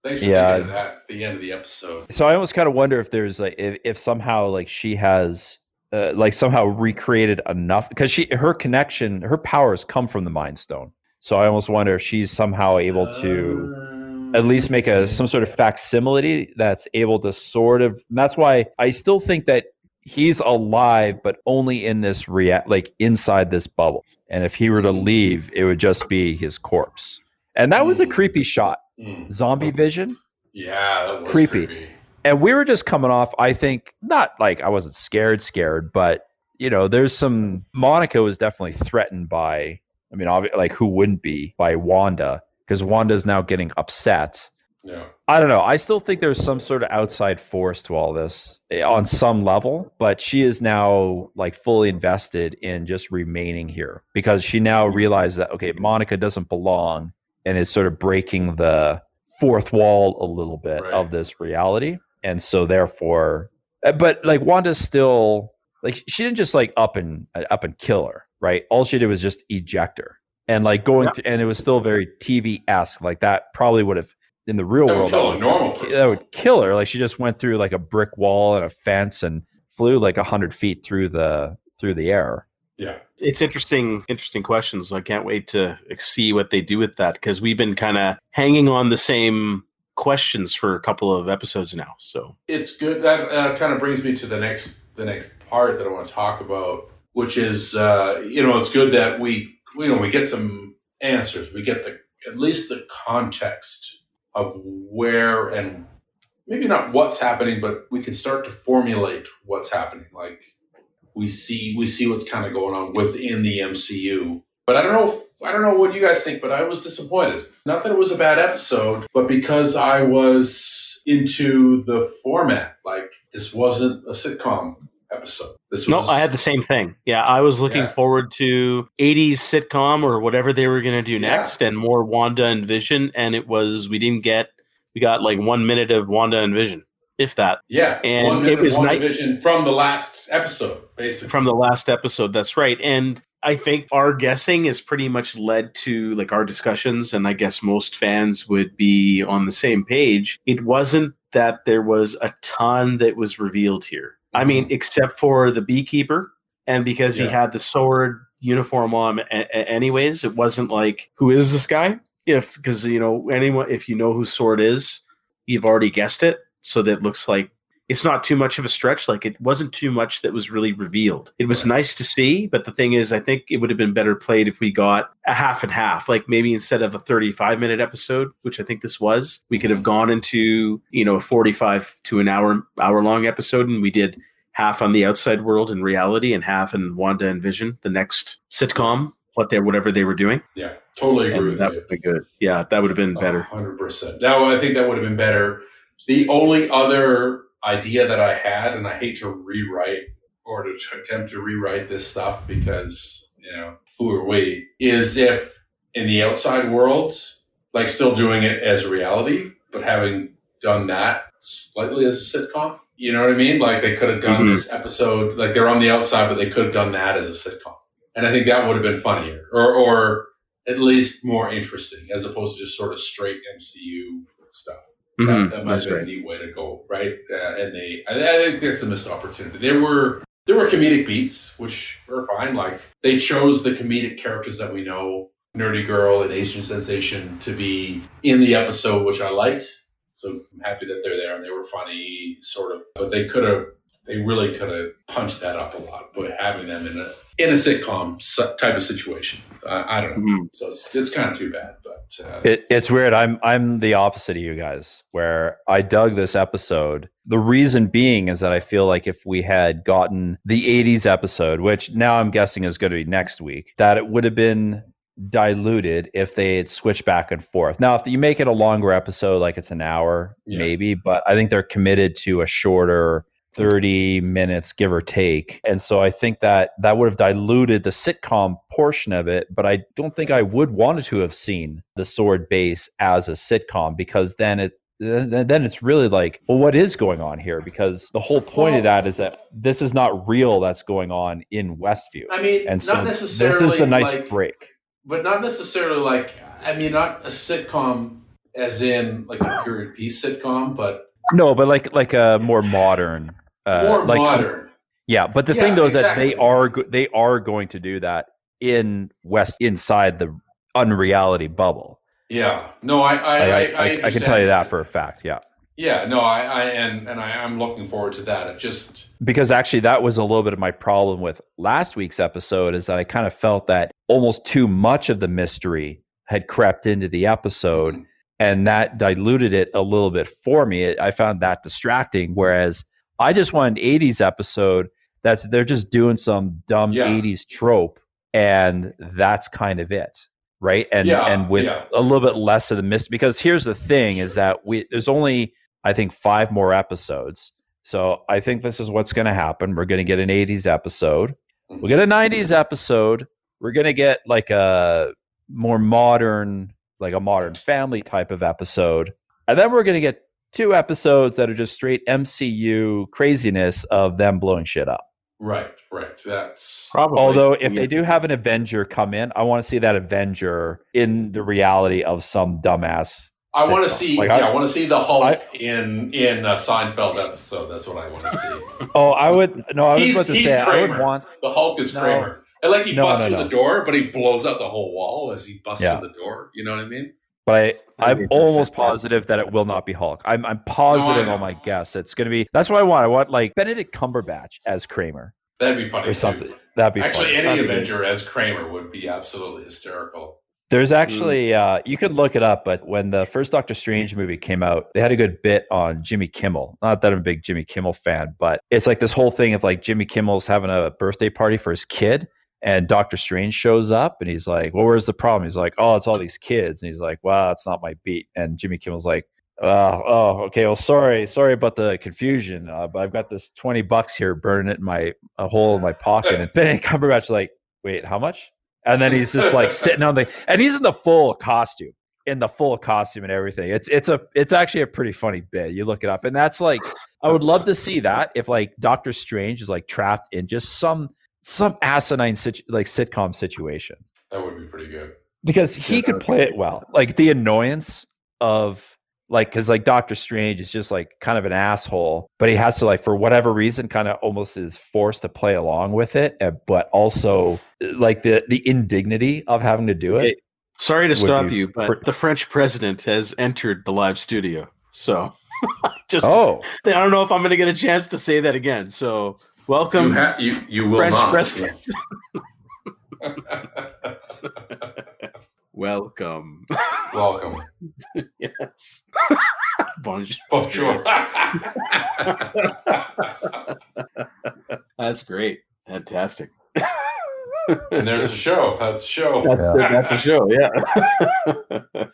Thanks for Yeah. thinking of that at the end of the episode. So I almost kind of wonder if there's like if, if somehow like she has uh, like somehow recreated enough because she her connection her powers come from the Mind Stone. So I almost wonder if she's somehow able to Um, at least make a some sort of facsimile that's able to sort of. That's why I still think that he's alive, but only in this rea- like inside this bubble. And if he were to leave, it would just be his corpse. And that was a Mm. creepy shot. Mm. Zombie vision. Yeah, that was Creepy. creepy. and we were just coming off i think not like i wasn't scared scared but you know there's some monica was definitely threatened by i mean obvi- like who wouldn't be by wanda because wanda's now getting upset Yeah. i don't know i still think there's some sort of outside force to all this eh, on some level but she is now like fully invested in just remaining here because she now realized that okay monica doesn't belong and is sort of breaking the fourth wall a little bit Right. of this reality and so therefore uh, but like wanda's still like she didn't just like up and uh, up and kill her right all she did was just eject her and like going Yeah. th- and it was still very tv-esque like that probably would have in the real That world kill that a normal that would kill her like she just went through like a brick wall and a fence and flew like a hundred feet through the through the air Yeah. It's interesting, interesting questions. I can't wait to see what they do with that because we've been kind of hanging on the same questions for a couple of episodes now. So it's good that uh, kind of brings me to the next the next part that I want to talk about, which is uh, you know it's good that we you know we get some answers, we get the at least the context of where and maybe not what's happening, but we can start to formulate what's happening. Like we see we see what's kind of going on within the MCU But I don't know. If, I don't know what you guys think, but I was disappointed. Not that it was a bad episode, but because I was into the format. Like this wasn't a sitcom episode. This No. I had the same thing. Yeah, I was looking Yeah. forward to 80s sitcom or whatever they were going to do Yeah. next and more Wanda and Vision. And it was, we didn't get, we got like one minute of Wanda and Vision, if that, Yeah, And one it was night- division from the last episode, basically. from the last episode. That's right. And I think our guessing is pretty much led to like our discussions. And I guess most fans would be on the same page. It wasn't that there was a ton that was revealed here. I mean, except for the beekeeper. And because he had the sword uniform on, a- a- anyways, it wasn't like, who is this guy? If, because, you know, anyone, if you know who sword is, you've already guessed it. So that looks like it's not too much of a stretch. Like it wasn't too much that was really revealed. It was nice to see, but the thing is, I think it would have been better played if we got a half and half. Like maybe instead of a 35 minute episode, which I think this was, we could have mm-hmm. gone into, you know, a 45 to an hour, hour long episode and we did half on the outside world and reality and half in Wanda and Vision, the next sitcom, what they whatever they were doing. yeah, totally agree And with that you. would be good. Yeah, that would have been better. Hundred percent. That I think that would have been better. The only other idea that I had, and I hate to rewrite or to attempt to rewrite this stuff because you know who are we, is if in the outside world, like still doing it as reality, but having done that slightly as a sitcom. You know what I mean? Like they could have done Mhm. this episode, like they're on the outside, but they could have done that as a sitcom, and I think that would have been funnier, or or at least more interesting, as opposed to just sort of straight MCU stuff. That, that might that's have been right. a neat way to go, right? Uh, and they, I, I think that's a missed opportunity. There were there were comedic beats, which were fine. Like they chose the comedic characters that we know, Nerdy Girl and Asian Sensation, to be in the episode, which I liked. So I'm happy that they're there and they were funny, sort of. But they could have, they really could have punched that up a lot But having them in a in a sitcom type of situation. Uh, I don't know. Mhm. So it's, it's kind of too bad, but uh, It, it's weird. I'm I'm the opposite of you guys, where I dug this episode. The reason being is that I feel like if we had gotten the '80s episode, which now I'm guessing is going to be next week, that it would have been diluted if they had switched back and forth. Now, if you make it a longer episode, like it's an hour, Yeah. maybe, but I think they're committed to a shorter 30 minutes give or take. And so i think that that would have diluted the sitcom portion of it but i don't think i would wanted to have seen the sword base as a sitcom because then it then it's really like well what is going on here? Because the whole point of that is that this is not real that's going on in westview. I mean, and so not necessarily this is the nice like, break. But not necessarily like I mean, not a sitcom as in like a period piece sitcom, but no but like like a more modern uh more like modern. Yeah, but the Yeah, thing though is that they are they are going to do that in West inside the unreality bubble. Yeah, no, I I, I, I, I, I, can tell you that for a fact. Yeah, Yeah, no, I, I and and I, I'm looking forward to that. It just because actually that was a little bit of my problem with last week's episode is that I kind of felt that almost too much of the mystery had crept into the episode, and that diluted it a little bit for me. I found that distracting. Whereas I just want an '80s episode that's they're just doing some dumb Yeah. '80s trope, and that's kind of it, right? And Yeah, and with yeah. a little bit less of the mystery. Because here's the thing: is that we there's only I think five more episodes. So I think this is what's going to happen. We're going to get an '80s episode. We'll get a mm-hmm. '90s episode. We're going to get like a more modern, like a modern family type of episode, and then we're going to get two episodes that are just straight MCU craziness of them blowing shit up. right, right. That's Probably. Although if Yeah. they do have an Avenger come in, I want to see that Avenger in the reality of some dumbass. I want to see. Like, yeah, I- I, want to see the Hulk I- in in a Seinfeld episode. That's what I want to see. Oh, I would no, I was He's- about to he's say I would Kramer. want The Hulk is No. Kramer. And like he No, busts no, through no. the door, but he blows out the whole wall as he busts Yeah. through the door. You know what I mean? But I, I'm almost positive that it will not be Hulk. I'm I'm positive know. on my guess. It's going to be. That's what I want. I want like Benedict Cumberbatch as Kramer That'd be funny or too. something. That'd be Actually, funny. any That'd. Avenger as Kramer would be absolutely hysterical. There's actually uh, you could look it up, but when the first Doctor Strange movie came out, they had a good bit on Jimmy Kimmel. Not that I'm a big Jimmy Kimmel fan, but it's like this whole thing of like Jimmy Kimmel's having a birthday party for his kid, and Doctor Strange shows up and he's like, "Well, where's the problem?" He's like, "Oh, it's all these kids." And he's like, "Wow, it's not my beat." And Jimmy Kimmel's like, uh, "Oh, okay. Well, sorry, sorry about the confusion. Uh, but I've got this twenty bucks here, burning it in my a hole in my pocket." And Cumberbatch like, "Wait, how much?" And then he's just like sitting on the, and he's in the full costume, in the full costume and everything. It's it's a it's actually a pretty funny bit. You look it up, and that's like I would love to see that if like Doctor Strange is like trapped in just some some asinine situ- like sitcom situation That would be pretty good. because he Yeah, could play it well. Like the annoyance of like because like Doctor Strange is just like kind of an asshole, but he has to like for whatever reason kind of almost is forced to play along with it, uh, but also uh, like the the indignity of having to do Okay, it. Sorry to stop you, but pre- the French president has entered the live studio. So just Oh, I don't know if I'm going to get a chance to say that again. So welcome, you, ha- you, you will French not. president. welcome. Welcome. yes. Bonjour. Bonjour. That's great. Fantastic. and there's the show. That's the show. That's, that's a show, yeah.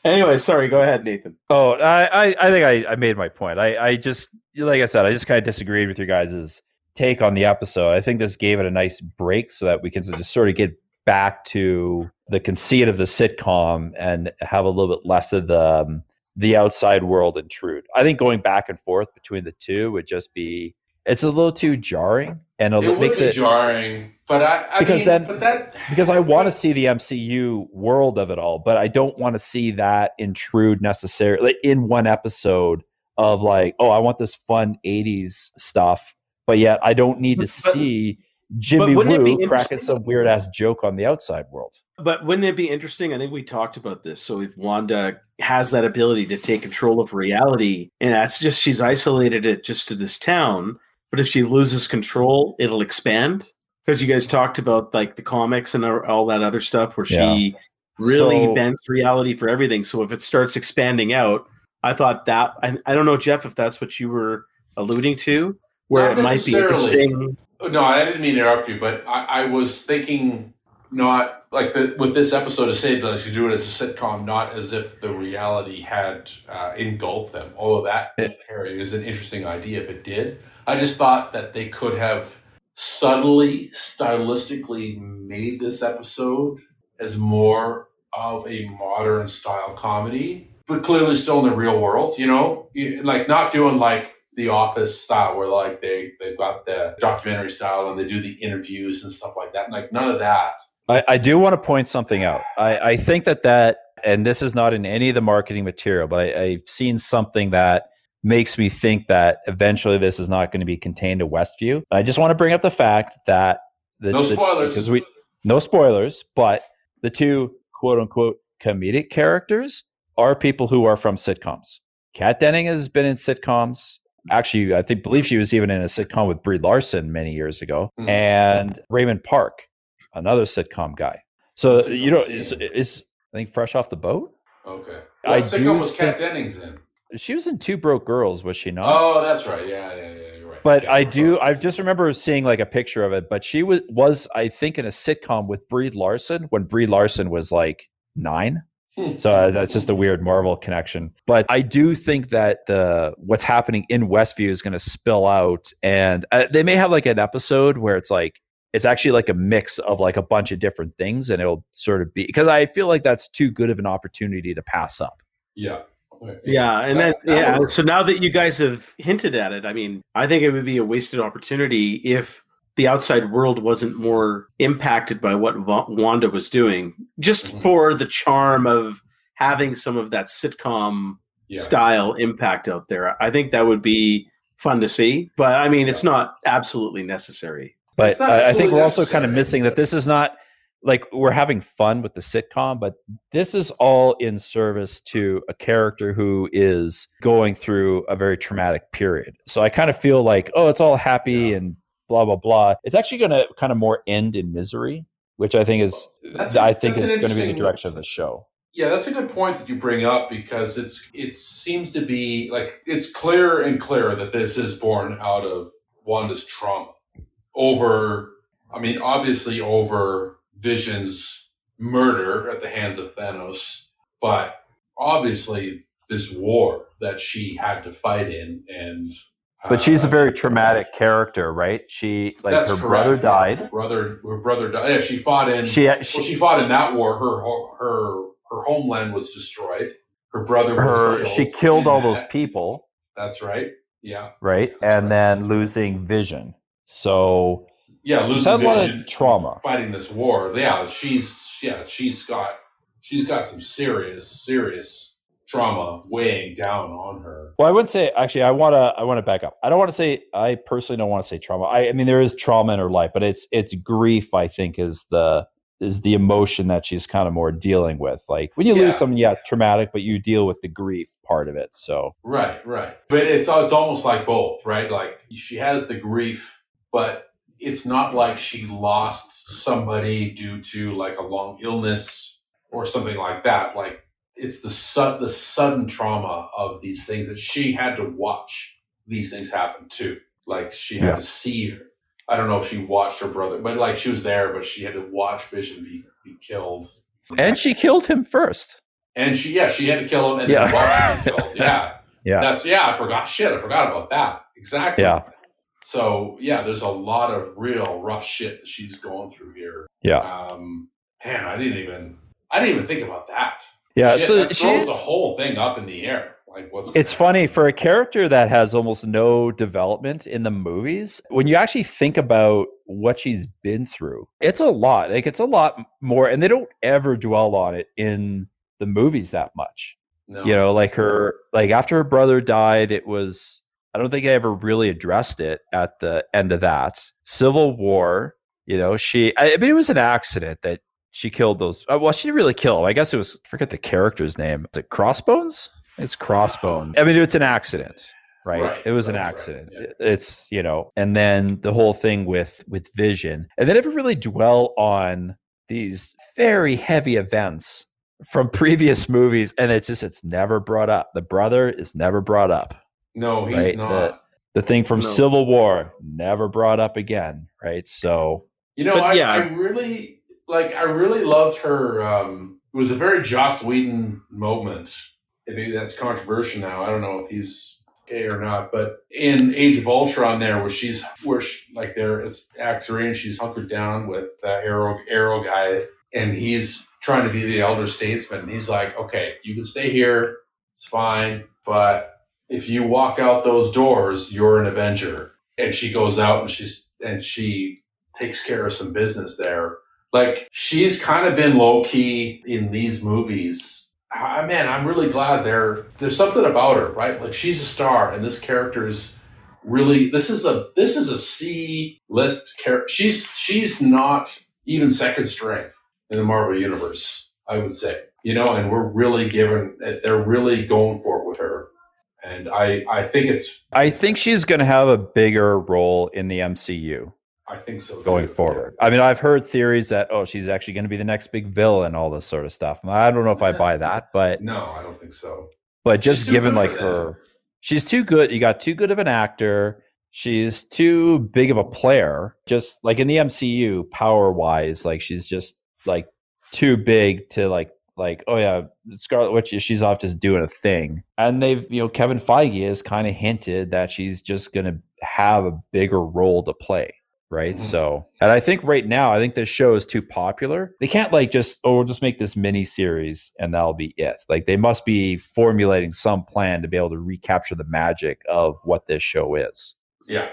anyway, sorry. Go ahead, Nathan. oh, I I, I think I, I made my point. I I just like I said, I just kind of disagreed with your guys' take on the episode. I think this gave it a nice break so that we can just sort of get back to the conceit of the sitcom and have a little bit less of the um, the outside world intrude. I think going back and forth between the two would just be it's a little too jarring and a It little makes it jarring, but I, I Because mean, then- but that because I want to see the MCU world of it all, but I don't want to see that intrude necessarily in one episode of like, oh, I want this fun 80s stuff, but yet I don't need to But- see Jimmy Woo cracking some weird ass joke on the outside world. But wouldn't it be interesting? I think we talked about this. So if Wanda has that ability to take control of reality, and that's just she's isolated it just to this town. But if she loses control, it'll expand. Because you guys talked about like the comics and all that other stuff where she really So- bends reality for everything. So if it starts expanding out, I thought that I, I don't know, Geoff, if that's what you were alluding to, where Not it might be interesting. No, I didn't mean to interrupt you, but I, I was thinking not like the, with this episode of Saved, that you do it as a sitcom, not as if the reality had uh, engulfed them. Although that Harry is an interesting idea if it did. I just thought that they could have subtly, stylistically made this episode as more of a modern style comedy, but clearly still in the real world. You know, like not doing like the office style where like they they've got the documentary style and they do the interviews and stuff like that. Like none of that. I, I do want to point something out. I, I think that that, and this is not in any of the marketing material, but I, I've seen something that makes me think that eventually this is not going to be contained to Westview. I just want to bring up the fact that the, No the- spoilers. because we no spoilers, but the two quote unquote comedic characters are people who are from sitcoms. Kat Dennings has been in sitcoms. Actually, I think believe she was even in a sitcom with Brie Larson many years ago, Mhm. and Raymond Park, another sitcom guy. So you know, is, is I think fresh off the boat. Okay. I sitcom do was Kat Dennings in? She was in Two Broke Girls, was she not? Oh, that's right. Yeah, yeah, yeah. You're right. But Yeah, I do. I just remember seeing like a picture of it. But she was was I think in a sitcom with Brie Larson when Brie Larson was like nine. Hmm. So uh, that's just a weird Marvel connection. But I do think that the what's happening in Westview is going to spill out, and uh, they may have like an episode where it's like it's actually like a mix of like a bunch of different things, and it'll sort of be because I feel like that's too good of an opportunity to pass up. Yeah. Yeah, and That- then yeah. would. So now that you guys have hinted at it, I mean, I think it would be a wasted opportunity if the outside world wasn't more impacted by what Va- Wanda was doing, just Mhm. for the charm of having some of that sitcom Yes. style impact out there. I think that would be fun to see, but I mean, it's not absolutely necessary. But It's not I, I think we're also kind of missing that this is not like we're having fun with the sitcom, but this is all in service to a character who is going through a very traumatic period. So I kind of feel like, oh, it's all happy Yeah. and blah blah blah. It's actually going to kind of more end in misery, which I think is That's I think is going to be the direction of the show. Yeah, that's a good point that you bring up because it's it seems to be like it's clearer and clearer that this is born out of Wanda's trauma over I mean obviously over Vision's murder at the hands of Thanos, but obviously this war that she had to fight in and But she's a uh, very traumatic character, right? She like that's her correct, brother died. Brother, her brother died. Yeah, she fought in. She, well, she she fought in that war. Her her her homeland was destroyed. Her brother was her killed. she killed all those people, That's right. Yeah, right? That's and right. then losing vision. So yeah. Losing had a lot vision, of trauma. fighting this war. Yeah, she's yeah she's got she's got some serious serious trauma weighing down on her. Well, I wouldn't say actually. I want to. I want to back up. I don't want to say. I personally don't want to say trauma. I, I mean, there is trauma in her life, but it's it's grief. I think is the is the emotion that she's kind of more dealing with. Like when you Yeah. lose someone, yeah, it's traumatic, but you deal with the grief part of it. So Right, right. But it's it's almost like both, right? Like she has the grief, but it's not like she lost somebody due to like a long illness or something like that. Like it's the su- the sudden trauma of these things that she had to watch these things happen too. Like she had Yeah. to see her. I don't know if she watched her brother, but like she was there, but she had to watch Vision be, be killed. and she killed him first. And she, yeah, she had to kill him and Yeah. then watch him be killed. Yeah. Yeah. That's yeah, I forgot shit, I forgot about that. Exactly. Yeah. So yeah, there's a lot of real rough shit that she's going through here. Yeah. Um man, I didn't even I didn't even think about that. Yeah. Shit, so she's the whole thing up in the air. Like what's It's funny for a character that has almost no development in the movies. When you actually think about what she's been through, it's a lot. Like it's a lot more, and they don't ever dwell on it in the movies that much. No. You know, like her, like after her brother died, it was. I don't think I ever really addressed it at the end of that Civil War. You know, she. I I mean, it was an accident that she killed those. uh, Well, she didn't really kill. 'em. I guess it was. I forget the character's name. Is it Crossbones? It's Crossbones. I mean, it's an accident, right? Right, It was an that's right, accident. yeah. It's you know, and then the whole thing with with Vision, and they never really dwell on these very heavy events from previous movies, and it's just it's never brought up. The brother is never brought up. no, he's right, not. The thing from No. Civil War never brought up again, right? So You know, But I, yeah. I really like. I really loved her. Um, it was a very Joss Whedon moment. Maybe that's controversial now. I don't know if he's gay or not. But in Age of Ultron, there where she's where she, like there, it's Act Three, and she's hunkered down with the Arrow Arrow guy, and he's trying to be the elder statesman. He's like, okay, you can stay here. It's fine, but if you walk out those doors, you're an Avenger. And she goes out and she's and she takes care of some business there. Like she's kind of been low key in these movies. Ah, man, I'm really glad there. There's something about her, right? Like she's a star, and this character is really. This is a this is a C list character. She's she's not even second string in the Marvel universe. I would say, you know, and we're really giving. They're really going for it with her, and I I think it's I think she's going to have a bigger role in the MCU. I think so going too. forward. I mean, I've heard theories that oh, she's actually going to be the next big villain, all this sort of stuff. I don't know if I buy that, but No, I don't think so. but just given like her, she's too good. You got too good of an actor. She's too big of a player. Just like in the MCU, power wise, like she's just like too big to like like oh yeah, Scarlet Witch. She's off just doing a thing, and they've you know Kevin Feige has kind of hinted that she's just going to have a bigger role to play right? Mhm. So, and I think right now, I think this show is too popular. They can't like just oh, we'll just make this mini series and that'll be it. Like they must be formulating some plan to be able to recapture the magic of what this show is. Yeah,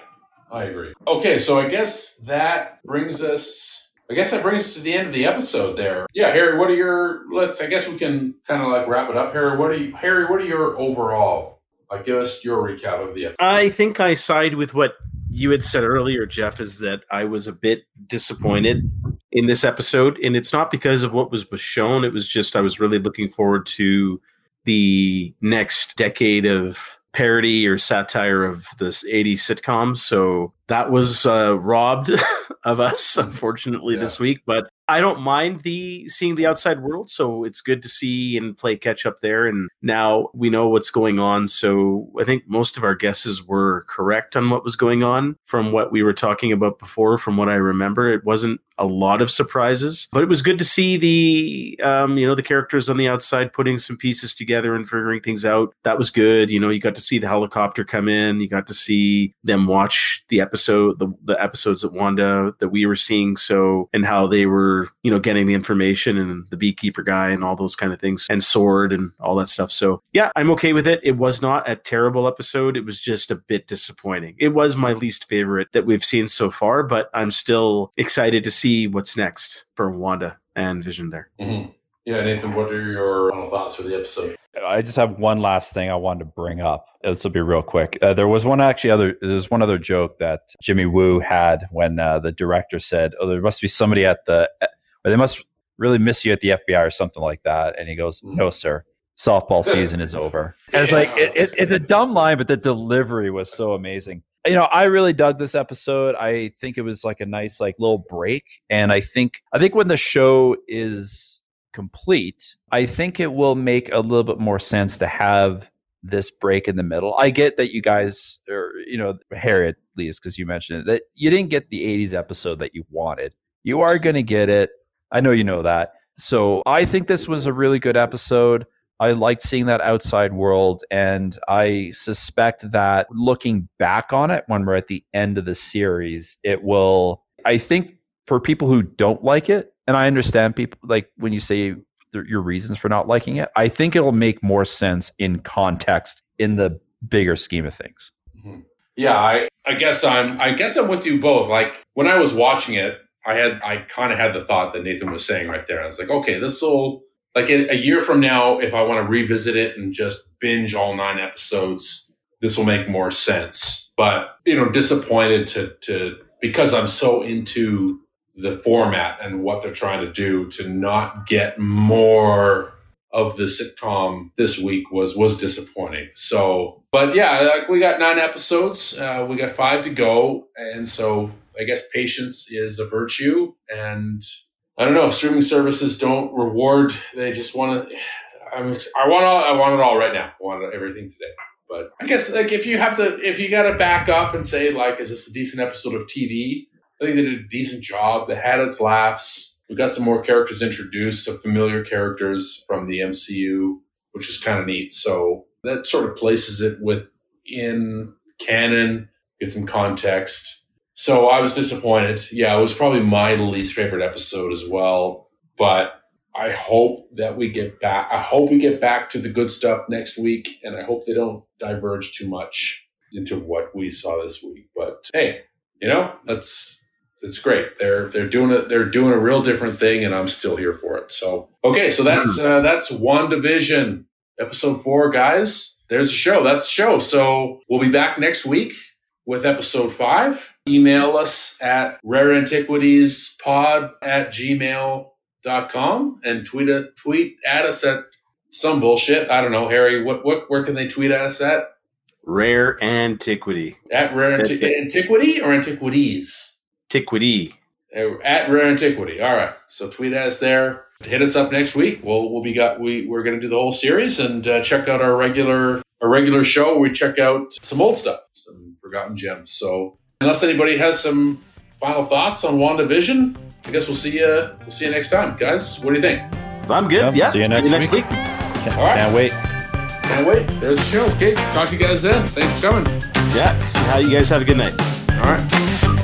I agree. Okay, so I guess that brings us. I guess that brings us to the end of the episode. There, yeah, Harry. What are your? Let's. I guess we can kind of like wrap it up. Harry, what are you? Harry, what are your overall? Like, give us your recap of the episode. I think I side with what you had said earlier, Geoff, is that I was a bit disappointed in this episode. And it's not because of what was, was shown, it was just I was really looking forward to the next decade of parody or satire of this 80s sitcom. So that was uh, robbed of us, unfortunately, Yeah. this week. But I don't mind the seeing the outside world, so it's good to see and play catch up there. And now we know what's going on. So I think most of our guesses were correct on what was going on from what we were talking about before. From what I remember, it wasn't a lot of surprises, but it was good to see the um, you know the characters on the outside putting some pieces together and figuring things out. That was good. You know, you got to see the helicopter come in. You got to see them watch the episode, the, the episodes that Wanda that we were seeing. So and how they were you know getting the information and the beekeeper guy and all those kind of things and sword and all that stuff. So yeah, I'm okay with it. It was not a terrible episode. It was just a bit disappointing. It was my least favorite that we've seen so far, but I'm still excited to see what's next for Wanda and Vision there. Mhm. Yeah, Nathan, what are your final thoughts for the episode? I just have one last thing I wanted to bring up. This will be real quick. Uh, there was one actually other. There's one other joke that Jimmy Woo had when uh, the director said, "Oh, there must be somebody at the, or they must really miss you at the FBI or something like that." And he goes, "No, sir. Softball season is over." And it's like it, it, it's a dumb line, but the delivery was so amazing. You know, I really dug this episode. I think it was like a nice, like little break, and I think I think when the show is complete, I think it will make a little bit more sense to have this break in the middle. I get that you guys, or you know, Harry at least, because you mentioned it, that you didn't get the '80s episode that you wanted. You are going to get it. I know you know that. So I think this was a really good episode. I liked seeing that outside world, and I suspect that looking back on it when we're at the end of the series, it will. I think for people who don't like it, and I understand people like when you say your reasons for not liking it, I think it'll make more sense in context in the bigger scheme of things. Mm-hmm. Yeah, I, I guess I'm I guess I'm with you both. Like when I was watching it, I had I kind of had the thought that Nathan was saying right there. I was like, okay, this will like a year from now, if I want to revisit it and just binge all nine episodes, this will make more sense. But you know, disappointed to to because I'm so into the format and what they're trying to do to not get more of the sitcom this week was was disappointing. So, but yeah, like we got nine episodes. Uh, we got five to go, and so I guess patience is a virtue. And I don't know, streaming services don't reward; they just want to. I'm, I want all. I want it all right now. I want everything today. But I guess like if you have to, if you got to back up and say like, is this a decent episode of TV? I think they did a decent job. They had its laughs. We got some more characters introduced, some familiar characters from the MCU, which is kind of neat. So that sort of places it within canon, get some context. So I was disappointed. Yeah, it was probably my least favorite episode as well. But I hope that we get back. I hope we get back to the good stuff next week, and I hope they don't diverge too much into what we saw this week. But hey, you know that's it's great. They're they're doing it. They're doing a real different thing, and I'm still here for it. So okay, so that's uh, that's WandaVision episode four, guys. There's a show. That's the show. So we'll be back next week with episode five. Email us at rareantiquitiespod at gmail.com and tweet a, tweet at us at some bullshit. I don't know, Harry. What what where can they tweet at us at? Rare antiquity. At rare Anti- antiquity or antiquities? Antiquity. Uh, at rare antiquity. All right. So tweet at us there. Hit us up next week. We'll we'll be got we we're going to do the whole series and uh, check out our regular our regular show. where We check out some old stuff, some forgotten gems. So unless anybody has some final thoughts on WandaVision, I guess we'll see you we'll see you next time, guys. What do you think? I'm good. Yeah, Yeah. see you next week. week. Can't, All right. can't wait. Can't wait. There's the show. Okay. Talk to you guys then. Thanks for coming. Yeah. See how you guys have a good night. All right.